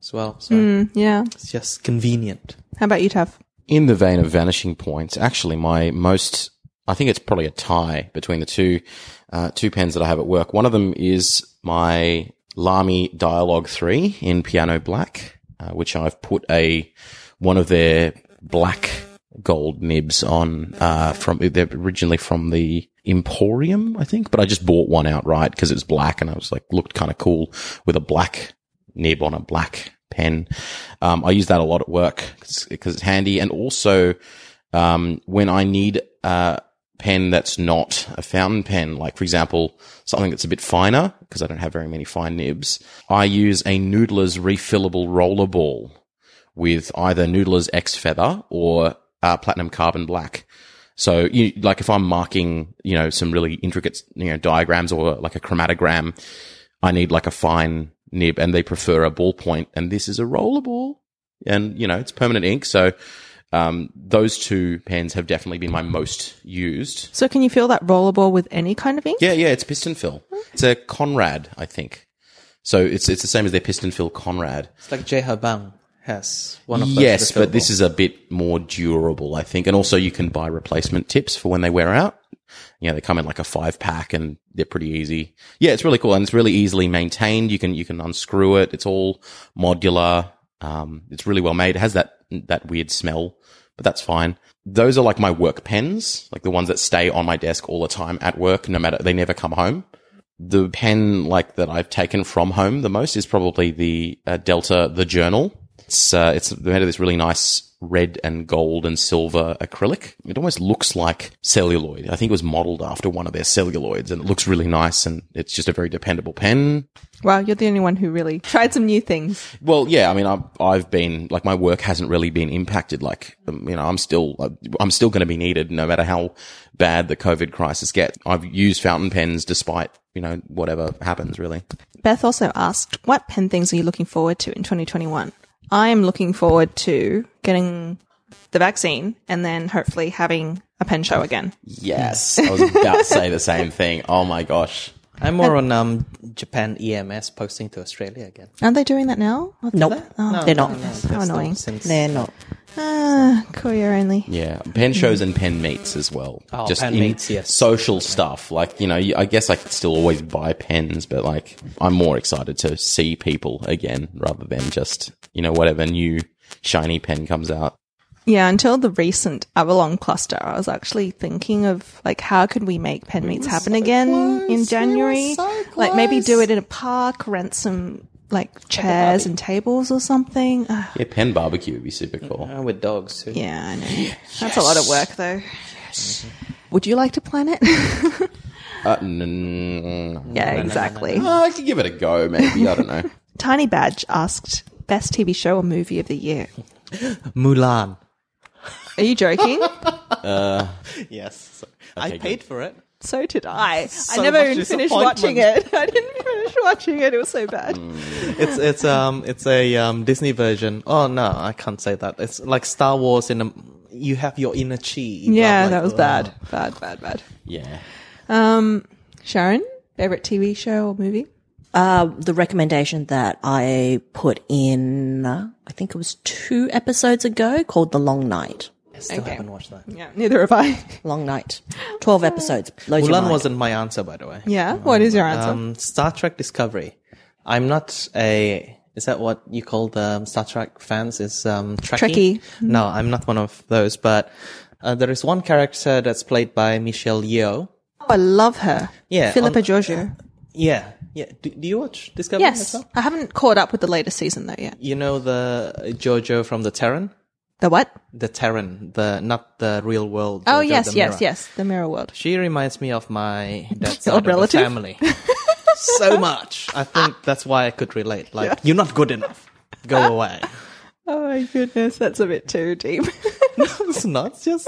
as well. So Mm, yeah. it's just convenient. How about you, Tav? In the vein of vanishing points, actually, my most, I think it's probably a tie between the two, uh, two pens that I have at work. One of them is my Lamy Dialogue 3 in piano black, uh, which I've put a, one of their black gold nibs on, uh, from, they're originally from the Emporium, I think, but I just bought one outright because it was black and I was like, looked kind of cool with a black nib on a black pen. Um, I use that a lot at work because it's handy. And also, um, when I need a pen that's not a fountain pen, like for example, something that's a bit finer, because I don't have very many fine nibs, I use a Noodler's refillable roller ball with either Noodler's X Feather or uh, Platinum Carbon Black. So you, like if I'm marking, you know, some really intricate, you know, diagrams or like a chromatogram, I need like a fine nib and they prefer a ballpoint and this is a rollerball and, you know, it's permanent ink. So, um, those two pens have definitely been my most used. So can you feel that rollerball with any kind of ink? Yeah, yeah, it's piston fill. It's a Konrad, I think. So it's it's the same as their piston fill Konrad. It's like Jay Habang has one of those. Yes, but this is a bit more durable, I think. And also you can buy replacement tips for when they wear out. You know, they come in like a five pack and they're pretty easy. Yeah, it's really cool and it's really easily maintained. You can, you can unscrew it. It's all modular. Um, it's really well made. It has that, that weird smell, but that's fine. Those are like my work pens, like the ones that stay on my desk all the time at work, no matter, they never come home. The pen like that I've taken from home the most is probably the uh, Delta, the journal. It's, uh, it's made of this really nice red and gold and silver acrylic. It almost looks like celluloid. I think it was modeled after one of their celluloids and it looks really nice and it's just a very dependable pen. Wow, you're the only one who really tried some new things. Well, yeah, I mean, I've, I've been, like, my work hasn't really been impacted. Like, um, you know, I'm still, I'm still going to be needed no matter how bad the COVID crisis gets. I've used fountain pens despite, you know, whatever happens, really. Beth also asked, what pen things are you looking forward to in 2021? I am looking forward to getting the vaccine and then hopefully having a pen show again. Yes. I was about to say the same thing. Oh my gosh. I'm more on um Japan EMS posting to Australia again. Aren't they doing that now? Nope. Oh, They're not. How annoying. Since, They're not. Ah, courier only. Yeah, pen shows and pen meets as well. Oh, Just pen in meets, yes. social stuff. Like, you know, I guess I could still always buy pens, but like, I'm more excited to see people again rather than just, you know, whatever new shiny pen comes out. Yeah, until the recent Avalon cluster, I was actually thinking of like how could we make pen meets happen again in January? like maybe do it in a park, rent some like chairs and tables or something. Ah, Yeah, pen barbecue would be super cool. Uh, with dogs too. yeah, I know. That's a lot of work though. Yes. Would you like to plan it? Uh, n- n- yeah, exactly. uh, I could give it a go, maybe. I don't know. Tiny Badge asked best TV show or movie of the year. Mulan. Are you joking? Yes. I Okay, paid for it. So did I. I never even finished watching it. I didn't finish watching it. It was so bad. It's it's um it's a um Disney version. Oh no, I can't say that. It's like Star Wars in a. You have your inner chi. Yeah, Like, that was uh, bad. Bad, bad, bad. Yeah. Um, Sharyn, favorite TV show or movie? Uh, the recommendation that I put in, uh, I think it was two episodes ago, called The Long Night. I still Okay. haven't watched that. Yeah, neither have I. Long Night. 12 episodes. Loads Mulan mind. wasn't my answer, by the way. Yeah, what is your answer? Um, Star Trek Discovery. I'm not a. Is that what you call the Star Trek fans? Is um Trekkie? Trekkie. No, I'm not one of those. But uh, there is one character that's played by Michelle Yeoh. oh, I love her. Yeah, Philippa on- Georgiou. Yeah, yeah. Do, do you watch Discovery? Yes, well? I haven't caught up with the latest season though yet. You know the Jojo from the Terran. The what? The Terran, the not the real world. Oh Jojo, yes, the yes, yes. The Mirror World. She reminds me of my dad's Your side of the relative? family so much. I think that's why I could relate. Like, you're not good enough. Go away. Oh my goodness, that's a bit too deep. it's not it's just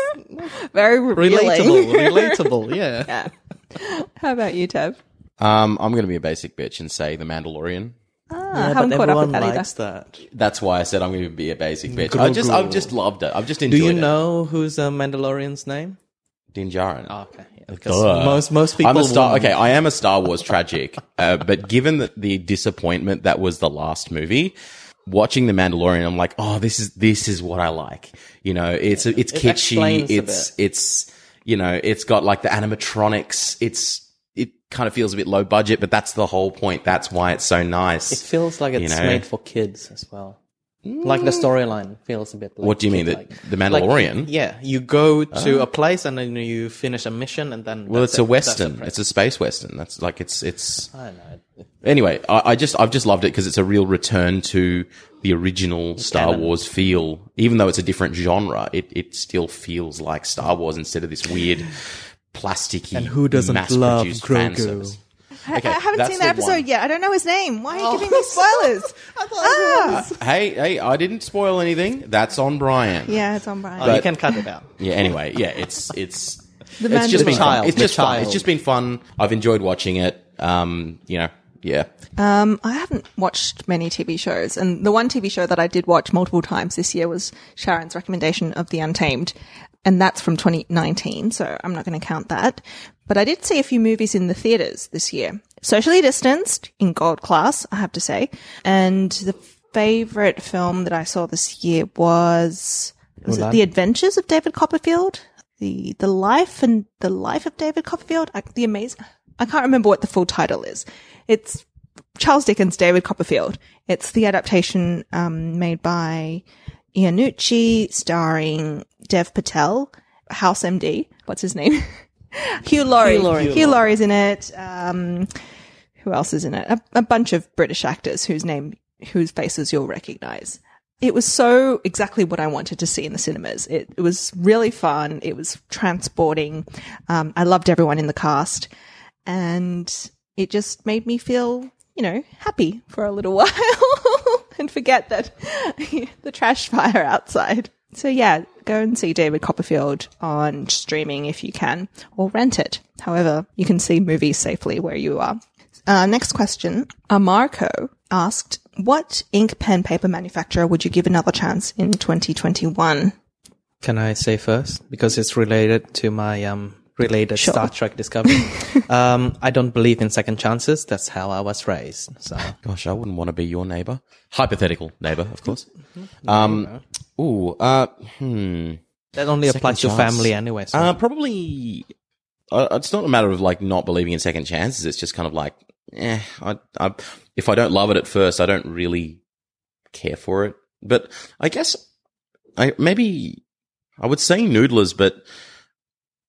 Very relatable. Relatable. Yeah. yeah. How about you, Tav? Um, I'm going to be a basic bitch and say The Mandalorian. Ah, I haven't caught up with that either. likes that. That's why I said I'm going to be a basic bitch. I just, I've just loved it. I've just enjoyed it. Do enjoyed you it. know who's a Mandalorian's name? Din Djarin? Oh, okay. Yeah, because Duh. most most people. I'm a star. wouldn't. Okay, I am a Star Wars tragic, uh, but given the, the disappointment that was the last movie, watching the Mandalorian, I'm like, oh, this is this is what I like. You know, it's it's It kitschy. It's it's you know, it's got like the animatronics. It's it kind of feels a bit low budget, but that's the whole point. That's why it's so nice. It feels like it's You know? made for kids as well. Like the storyline feels a bit. Like What do you mean, kid-like. the- the Mandalorian? Like, yeah, you go to oh. a place and then you finish a mission and then. well, it's a it. Western. It's a space western. That's like it's it's. I know. Anyway, I, I just I've just loved it because it's a real return to the original Star canon. Wars feel. Even though it's a different genre, it it still feels like Star Wars instead of this weird plasticky And who doesn't love mass-produced Grogu? I, Okay, I haven't seen that the episode one. yet. I don't know his name. Why are you giving me spoilers? ah! Hey, hey, I didn't spoil anything. That's on Brian. Yeah, it's on Brian. Oh, you can cut it out. Yeah. Anyway, yeah, it's it's The it's man just been not- fun. Child, It's the just fun. child. It's just been fun. I've enjoyed watching it. Um, you know, yeah. Um, I haven't watched many TV shows, and the one TV show that I did watch multiple times this year was Sharyn's recommendation of The Untamed, and that's from 2019, so I'm not going to count that. But I did see a few movies in the theaters this year, socially distanced in gold class, I have to say. And the favorite film that I saw this year was was it The Adventures of David Copperfield? The the life and the life of David Copperfield? I, the amazing. I can't remember what the full title is. It's Charles Dickens' David Copperfield. It's the adaptation um, made by Iannucci, starring Dev Patel, House MD. What's his name? Hugh Laurie. Hugh Laurie. Hugh Laurie's in it. Um, who else is in it? A, a bunch of British actors whose name, whose faces you'll recognize. It was so exactly what I wanted to see in the cinemas. It, it was really fun. It was transporting. Um, I loved everyone in the cast and it just made me feel, you know, happy for a little while and forget that the trash fire outside. So yeah, go and see David Copperfield on streaming if you can, or rent it. However, you can see movies safely where you are. Uh, next question. Amarco asked, what ink pen paper manufacturer would you give another chance in 2021? Can I say first because it's related to my um related Sure. Star Trek Discovery? um, I don't believe in second chances. That's how I was raised. So Gosh, I wouldn't want to be your neighbor. Hypothetical neighbor, of course. Um, ooh, uh, hmm. that only Second applies to family anyway. So. Uh, probably. Uh, it's not a matter of like not believing in second chances. It's just kind of like, eh. I, I, if I don't love it at first, I don't really care for it. But I guess I maybe I would say Noodlers, but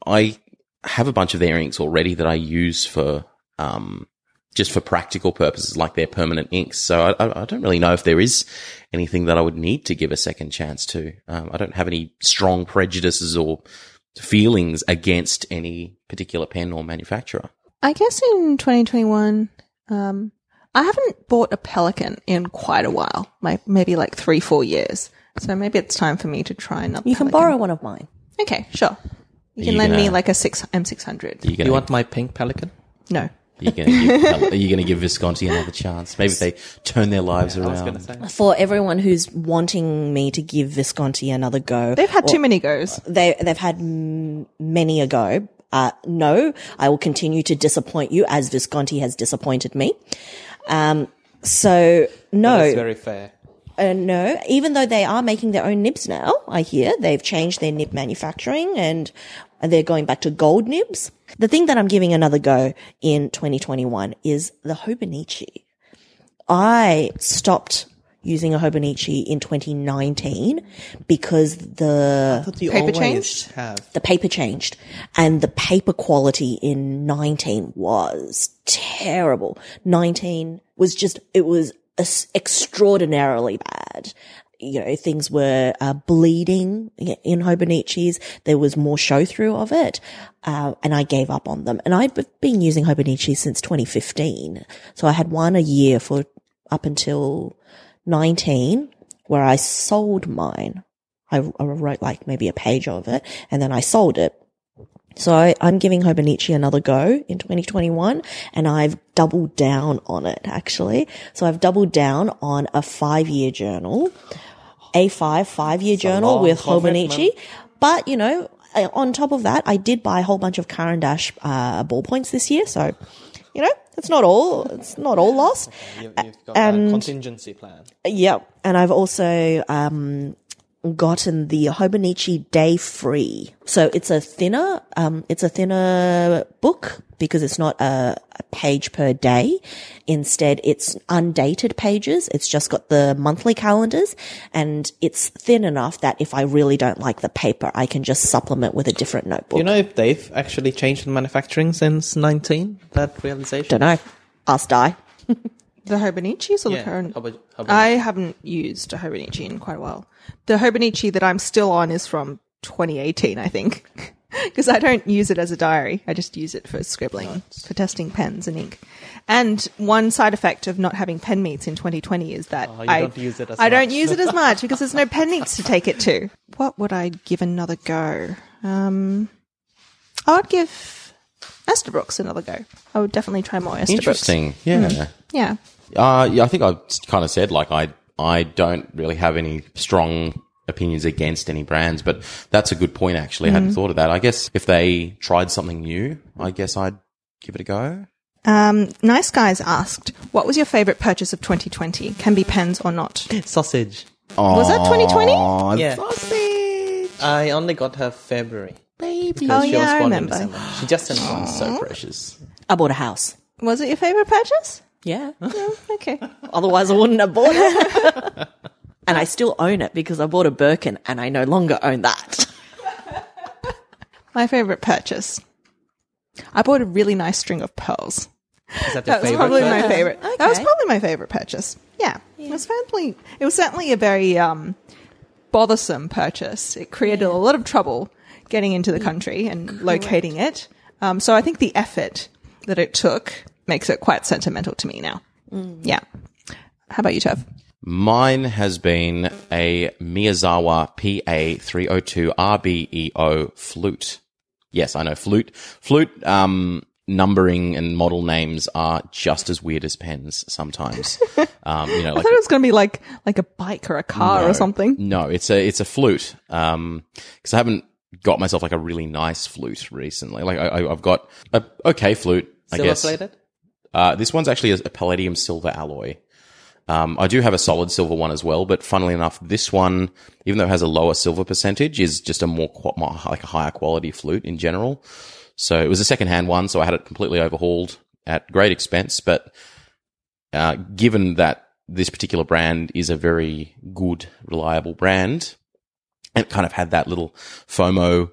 I have a bunch of their inks already that I use for um just for practical purposes, like their permanent inks. So I, I, I don't really know if there is anything that I would need to give a second chance to. Um, I don't have any strong prejudices or feelings against any particular pen or manufacturer. I guess in 2021, um, I haven't bought a Pelikan in quite a while, maybe like three, four years. So maybe it's time for me to try another. You can Pelikan. borrow one of mine. Okay, sure. You can you lend me gonna- like a six M600. Are you you want my pink Pelikan? No. are you gonna give, are you gonna give Visconti another chance? Maybe they turn their lives I was around. For everyone who's wanting me to give Visconti another go, They've had too many goes. they they've had m- many a go. Uh, no, I will continue to disappoint you as Visconti has disappointed me. Um, so no, That's very fair. uh, no, even though they are making their own nibs now, I hear they've changed their nib manufacturing and they're going back to gold nibs. The thing that I'm giving another go in 2021 is the Hobonichi. I stopped using a Hobonichi in 2019 because the You Paper changed? have. the paper changed and the paper quality in 19 was terrible. 19 was just, it was extraordinarily bad. You know, things were uh, bleeding in Hobonichis. There was more show through of it. Uh, and I gave up on them. And I've been using Hobonichi since 2015. So I had one a year for up until 19 where I sold mine. I, I wrote like maybe a page of it and then I sold it. So I, I'm giving Hobonichi another go in 2021 and I've doubled down on it actually. So I've doubled down on a five year journal, A5 five year journal with. Hobonichi. But you know, uh, on top of that, I did buy a whole bunch of Caran d'Ache, uh, ballpoints this year. So, you know, it's not all, it's not all lost. You, you've got And- a contingency plan. Yep. And I've also um gotten the Hobonichi Day Free. So it's a thinner um it's a thinner book because it's not a, a page per day. Instead, it's undated pages. It's just got the monthly calendars and it's thin enough that if I really don't like the paper, I can just supplement with a different notebook. You know if they've actually changed the manufacturing since 19? That realization? don't know. Ask Di. The Hobonichis or the Yeah. current? Hobo- Hobo- I haven't used a Hobonichi in quite a while. The Hobonichi that I'm still on is from 2018, I think. because I don't use it as a diary. I just use it for scribbling, for testing pens and ink. And one side effect of not having pen meets in 2020 is that Oh, you I don't use it as I don't much. use it as much because there's no pen meets to take it to. What would I give another go? Um, I would give Esterbrooks another go. I would definitely try more Esterbrooks. Interesting. Yeah. Yeah. Uh, yeah, I think I kind of said like I I don't really have any strong opinions against any brands, but that's a good point. Actually, I hadn't thought of that. I guess if they tried something new, I guess I'd give it a go. Um, nice guys asked, "What was your favorite purchase of 2020? Can be pens or not." Sausage. Was that 2020? Yeah. sausage. I only got her February. Baby. Oh she yeah, was I born remember. She just turned one. So precious. I bought a house. Was it your favorite purchase? Yeah. Okay. Otherwise, I wouldn't have bought it. and I still own it because I bought a Birkin and I no longer own that. My favorite purchase. I bought a really nice string of pearls. Is that That was favorite? probably my purchase? favorite. That was probably my favorite purchase. Yeah. It was certainly it was certainly a very um bothersome purchase. It created a lot of trouble getting into the country and locating it. Um, so I think the effort that it took makes it quite sentimental to me now. Yeah. How about you, Tav? Mine has been a Miyazawa PA302 RBEO flute. Yes, I know flute. Flute um, numbering and model names are just as weird as pens sometimes. um, you know, I like thought it was going to be like like a bike or a car or something. No, it's a it's a flute. Um, because I haven't got myself like a really nice flute recently. Like I, I- I've got a okay flute, I Silver guess. Uh, this one's actually a, a palladium silver alloy. Um, I do have a solid silver one as well, but funnily enough, this one, even though it has a lower silver percentage, is just a more, more like a higher quality flute in general. So it was a secondhand one, so I had it completely overhauled at great expense. But uh, given that this particular brand is a very good, reliable brand, and it kind of had that little FOMO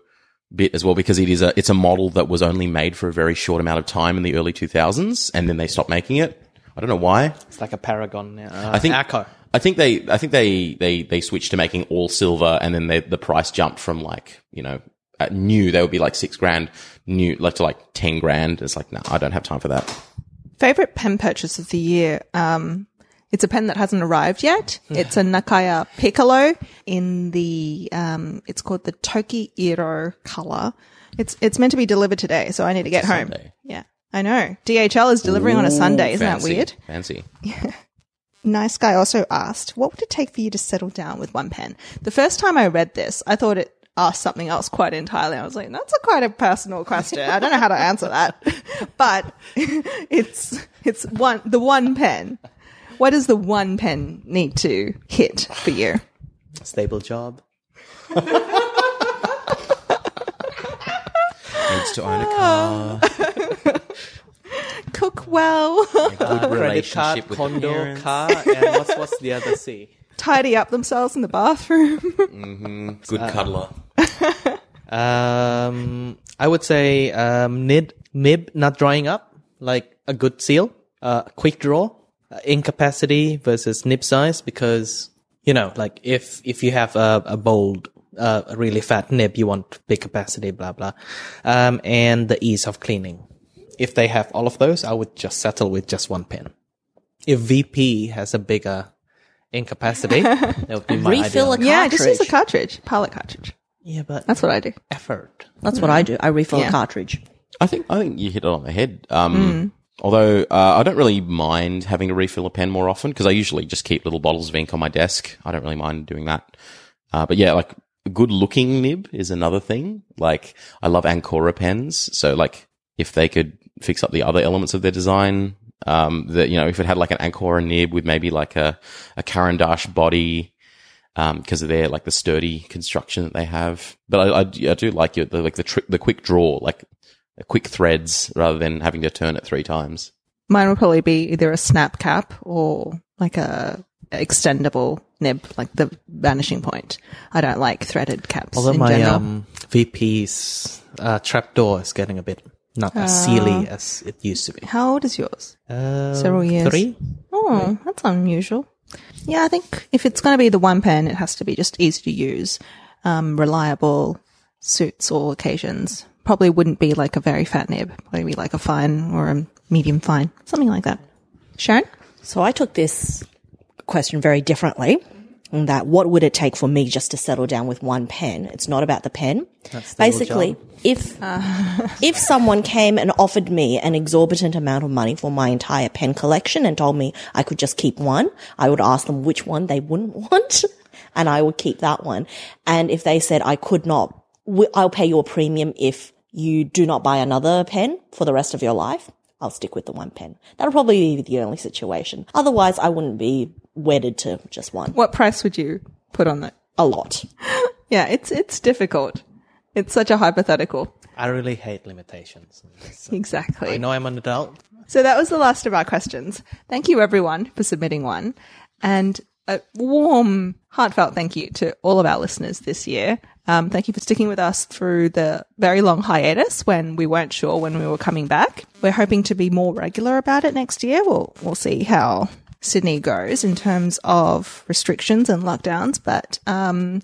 bit as well because it is a it's a model that was only made for a very short amount of time in the early 2000s, and then they stopped making it. I don't know why. It's like a Paragon. now. Uh, I think Acco. I think they I think they they they switched to making all silver, and then they, the price jumped from like you know at new they would be like six grand, new like to like ten grand. It's like no, I don't have time for that. Favorite pen purchase of the year. Um, it's a pen that hasn't arrived yet. It's a Nakaya Piccolo in the, um, it's called the Toki Iro color. It's, it's meant to be delivered today, so I need to get home. Sunday. Yeah. I know. DHL is delivering on a Sunday. Isn't Fancy, that weird? Fancy. Nice guy also asked, what would it take for you to settle down with one pen? The first time I read this, I thought it asked something else quite entirely. I was like, that's a quite a personal question. I don't know how to answer that, but it's, it's one, the one pen. What does the one pen need to hit for you? Stable job. Needs to own a car. Cook well, Good Credit relationship card, with condo, parents. car, and what's, what's the other C? tidy up themselves in the bathroom. Good cuddler. Um, I would say um, nib, nib not drying up, like a good seal. Uh, quick draw, uh, ink capacity versus nib size, because you know, like if if you have a, a bold, uh, a really fat nib, you want big capacity, blah blah, um, and the ease of cleaning. If they have all of those, I would just settle with just one pen. If VP has a bigger incapacity that would be my Refill ideal. a yeah, just use a cartridge. cartridge, pilot cartridge. Yeah, but That's what I do. effort. That's what I do. I refill Yeah. a cartridge. I think I think you hit it on the head. Um, Although uh, I don't really mind having to refill a pen more often because I usually just keep little bottles of ink on my desk. I don't really mind doing that. Uh, but yeah, like a good looking nib is another thing. Like I love Ancora pens, so like if they could fix up the other elements of their design, um, that you know if it had like an Ancora nib with maybe like a a Caran body. Um, because of their like the sturdy construction that they have, but I, I, I do like it, the, like the trick, the quick draw, like quick threads rather than having to turn it three times. Mine would probably be either a snap cap or like a extendable nib, like the vanishing point. I don't like threaded caps. Although in my general. um, VP's uh, trapdoor is getting a bit not as sealy as it used to be. How old is yours? Um, Several years. Three? Oh, that's unusual. Yeah, I think if it's going to be the one pen, it has to be just easy to use, um, reliable, suits all occasions. Probably wouldn't be like a very fat nib. Maybe like a fine or a medium fine, something like that. Sharyn? So I took this question very differently. In that, what would it take for me just to settle down with one pen? It's not about the pen. That's Basically, if if someone came and offered me an exorbitant amount of money for my entire pen collection and told me I could just keep one, I would ask them which one they wouldn't want, and I would keep that one. And if they said I could not, I'll pay you a premium if you do not buy another pen for the rest of your life. I'll stick with the one pen. That'll probably be the only situation. Otherwise, I wouldn't be wedded to just one. What price would you put on that? A lot. Yeah, it's it's difficult. It's such a hypothetical. I really hate limitations. Exactly. I know I'm an adult. So that was the last of our questions. Thank you everyone for submitting one. And a warm, heartfelt thank you to all of our listeners this year. Um, thank you for sticking with us through the very long hiatus when we weren't sure when we were coming back. We're hoping to be more regular about it next year. We'll, we'll see how Sydney goes in terms of restrictions and lockdowns, but, um,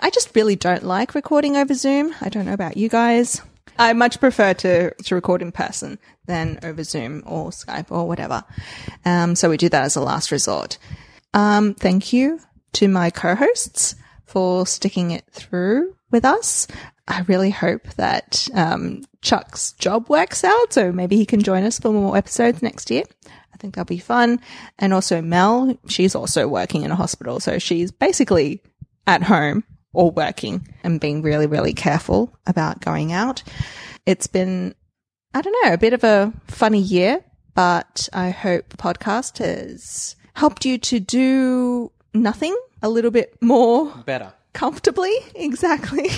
I just really don't like recording over Zoom. I don't know about you guys. I much prefer to, to record in person than over Zoom or Skype or whatever. Um, so we do that as a last resort. Um, thank you to my co-hosts for sticking it through with us. I really hope that um, Chuck's job works out, so maybe he can join us for more episodes next year. I think that'll be fun. And also Mel, she's also working in a hospital, so she's basically at home or working and being really, really careful about going out. It's been, I don't know, a bit of a funny year, but I hope the podcast has helped you to do nothing a little bit more Better. comfortably. Exactly.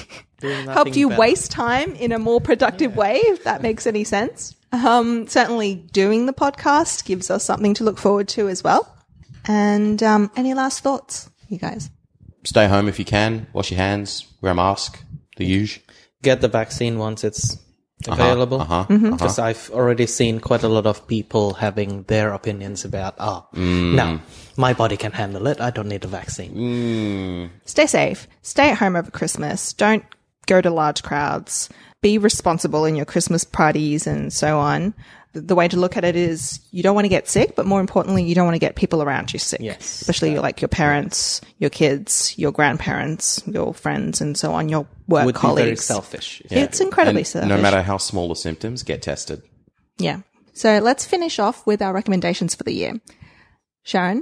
Helped you better. waste time in a more productive way, if that makes any sense. Um, certainly doing the podcast gives us something to look forward to as well. And um, any last thoughts, you guys? Stay home if you can. Wash your hands. Wear a mask. The usual. Get the vaccine once it's available. uh-huh, Because I've already seen quite a lot of people having their opinions about, oh, no, my body can handle it. I don't need a vaccine. Mm. Stay safe. Stay at home over Christmas. Don't go to large crowds. Be responsible in your Christmas parties and so on. The- The way to look at it is you don't want to get sick, but more importantly, you don't want to get people around you sick. Yes. Especially like your parents, your kids, your grandparents, your friends, and so on, your work Would be colleagues. very selfish. It's incredibly And selfish. No matter how small the symptoms, get tested. Yeah. So let's finish off with our recommendations for the year. Sharyn,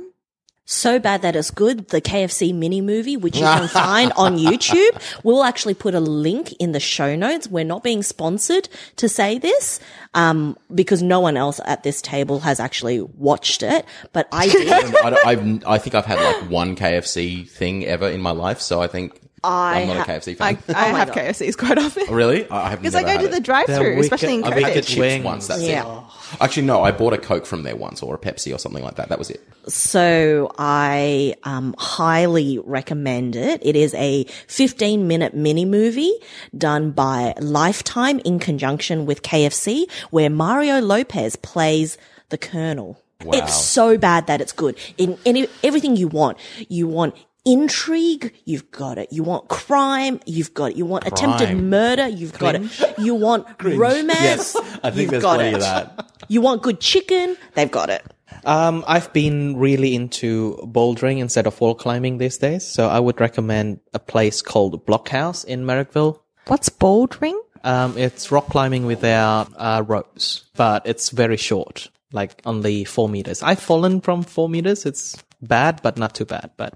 So bad that it's good. The KFC mini movie, which you can find on YouTube. We'll actually put a link in the show notes. We're not being sponsored to say this, um, because no one else at this table has actually watched it, but I did. I, I've, I think I've had like one KFC thing ever in my life, so I think I am not ha- a KFC fan. I my have God. KFCs quite often. really? I, I have Because never I go had to the it. drive-through, especially in wicked- I've had COVID. chips wings. once. That's Yeah. it. Actually, no. I bought a Coke from there once, or a Pepsi, or something like that. That was it. So I um, highly recommend it. It is a 15 minute mini movie done by Lifetime in conjunction with KFC where Mario Lopez plays the Colonel. Wow. It's so bad that it's good. In any, everything you want. You want intrigue, you've got it. You want crime, you've got it. You want attempted murder, you've got it. You want romance, I think you've there's got plenty it. of that. You want good chicken, they've got it. Um, I've been really into bouldering instead of wall climbing these days, so I would recommend a place called BlocHaus in Marrickville. What's bouldering? Um, it's rock climbing without uh, ropes, but it's very short, like only four meters. I've fallen from four meters. It's bad, but not too bad. But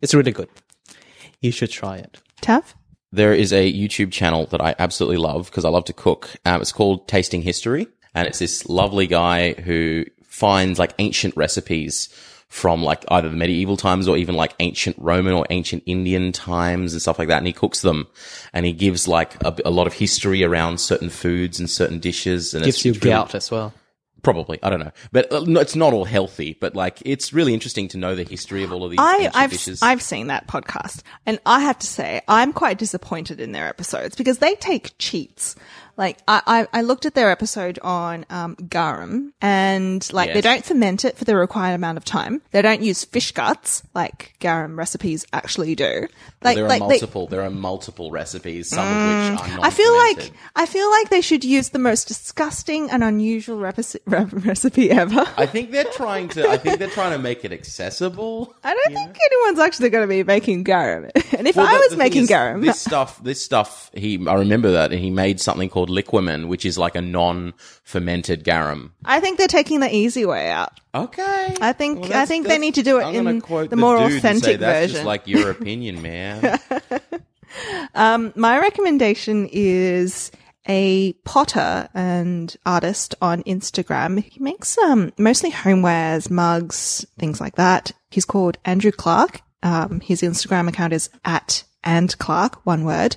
it's really good. You should try it. Tav? There is a YouTube channel that I absolutely love because I love to cook. Um, it's called Tasting History, and it's this lovely guy who finds like ancient recipes from like either the medieval times or even like ancient Roman or ancient Indian times and stuff like that. And he cooks them, and he gives like a, a lot of history around certain foods and certain dishes. And Gives it's you really- gout as well. Probably, I don't know, but uh, no, it's not all healthy. But like, it's really interesting to know the history of all of these I, I've dishes. I've seen that podcast, and I have to say I'm quite disappointed in their episodes because they take cheats Like I, I, I looked at their episode on um, garum, and like they don't ferment it for the required amount of time. They don't use fish guts like garum recipes actually do. Like, there are like they- multiple. there are multiple recipes, some of which are not. I feel like I feel like they should use the most disgusting and unusual repi- re- recipe ever. I think they're trying to. I think they're trying to make it accessible. I don't think anyone's actually going to be making garum. And if Well, I was making is, garum, This stuff, this stuff, he, I remember that he made something called Liquamen, which is like a non-fermented garum. I think they're taking the easy way out. Okay. I think- Well, I think they that's- need to do it I'm gonna in quote the more dude and say, authentic that's version." Just like your opinion, man. My recommendation is a potter and artist on Instagram. He makes um mostly homewares, mugs, things like that. He's called Andrew Clark. Um, his Instagram account is at and Clark, one word.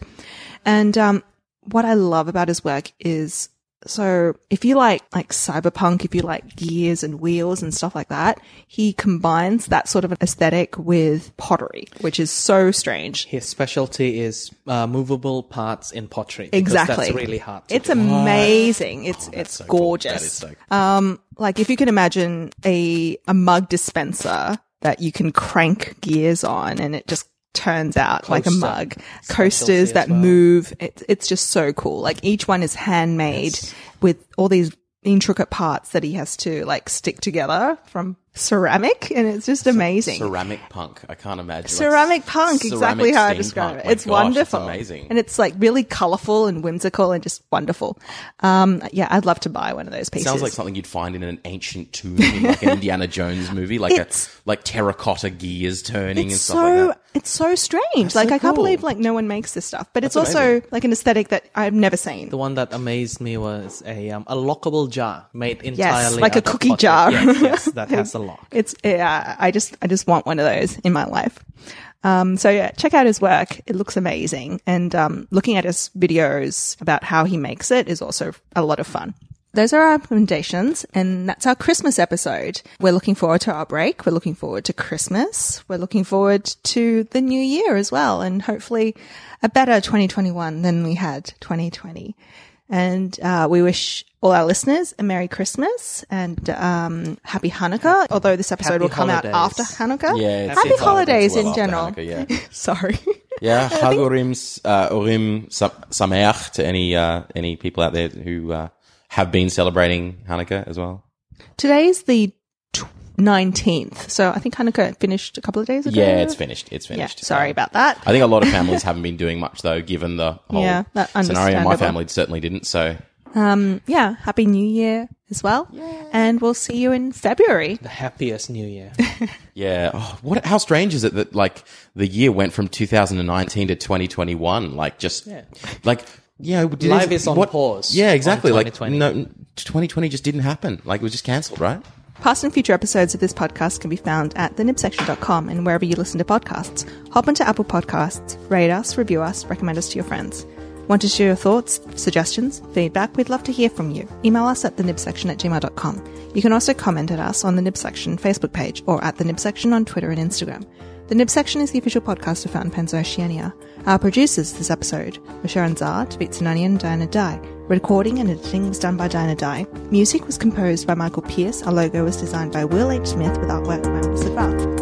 And um, what I love about his work is so if you like like cyberpunk, if you like gears and wheels and stuff like that, he combines that sort of aesthetic with pottery, which is so strange. His specialty is uh, movable parts in pottery. Exactly. That's really hard. It's do. amazing. It's it's so cool. gorgeous. That is so cool. Um, like if you can imagine a a mug dispenser that you can crank gears on, and it just turns out like a mug. Coasters that well. move. It's it's just so cool. Like each one is handmade with all these intricate parts that he has to like stick together from ceramic, and it's just amazing. Ceramic punk. I can't imagine. like, Ceramic punk, ceramic exactly how I steampunk. describe it. My It's gosh, wonderful. It's amazing. And it's like really colorful and whimsical and just wonderful. Um, yeah, I'd love to buy one of those pieces. It sounds like something you'd find in an ancient tomb in like an Indiana Jones movie, like It's- a like terracotta gears turning and it's stuff so like that. it's so strange. like so I can't believe like no one makes this stuff, but it's That's also like an aesthetic that I've never seen. The one that amazed me was a um, a lockable jar made entirely like a out of cookie pottery. jar. Yes, yes, that has a It's yeah, I just I just want one of those in my life. Um, so yeah, check out his work. It looks amazing, and um, looking at his videos about how he makes it is also a lot of fun. Those are our recommendations, and that's our Christmas episode. We're looking forward to our break. We're looking forward to Christmas. We're looking forward to the new year as well, and hopefully a better 2021 than we had 2020. And uh, we wish all our listeners a Merry Christmas and um, Happy Hanukkah. Although this episode Happy will come holidays. out after Hanukkah. Yeah, Happy it's holidays well in general. Hanukkah, yeah. Sorry. Yeah, Chag Urim, uh, Urim Sameach to any uh, any people out there who uh, have been celebrating Hanukkah as well. Today is the 19th. So I think Hanukkah finished a couple of days ago. Yeah, it's finished. It's Yeah, finished. sorry Um, about that. I think a lot of families haven't been doing much though, given the whole Yeah, that scenario. My family certainly didn't. So Um, yeah, Happy New Year as well. And we'll see you in February. The happiest New Year. yeah, oh, what? How strange is it that like the year went from 2019 to 2021? Like just like. Yeah, did Life it- is on pause Yeah, exactly. on Like no, 2020 just didn't happen. Like it was just cancelled, right? Past and future episodes of this podcast can be found at thenibsection.com and wherever you listen to podcasts. Hop onto Apple Podcasts, rate us, review us, recommend us to your friends. Want to share your thoughts, suggestions, feedback? We'd love to hear from you. Email us at thenibsection at gmail.com. You can also comment at us on the Nib Section Facebook page or at the Nib Section on Twitter and Instagram. The Nib Section is the official podcast of Fountain Pens Oceania. Our producers this episode were Sharyn Zha, Taveet Sinanian and Diana Dai. Recording and editing was done by Diana Dai. Music was composed by Michael Pearce. Our logo was designed by Will H. Smith with artwork by Melissa Grant.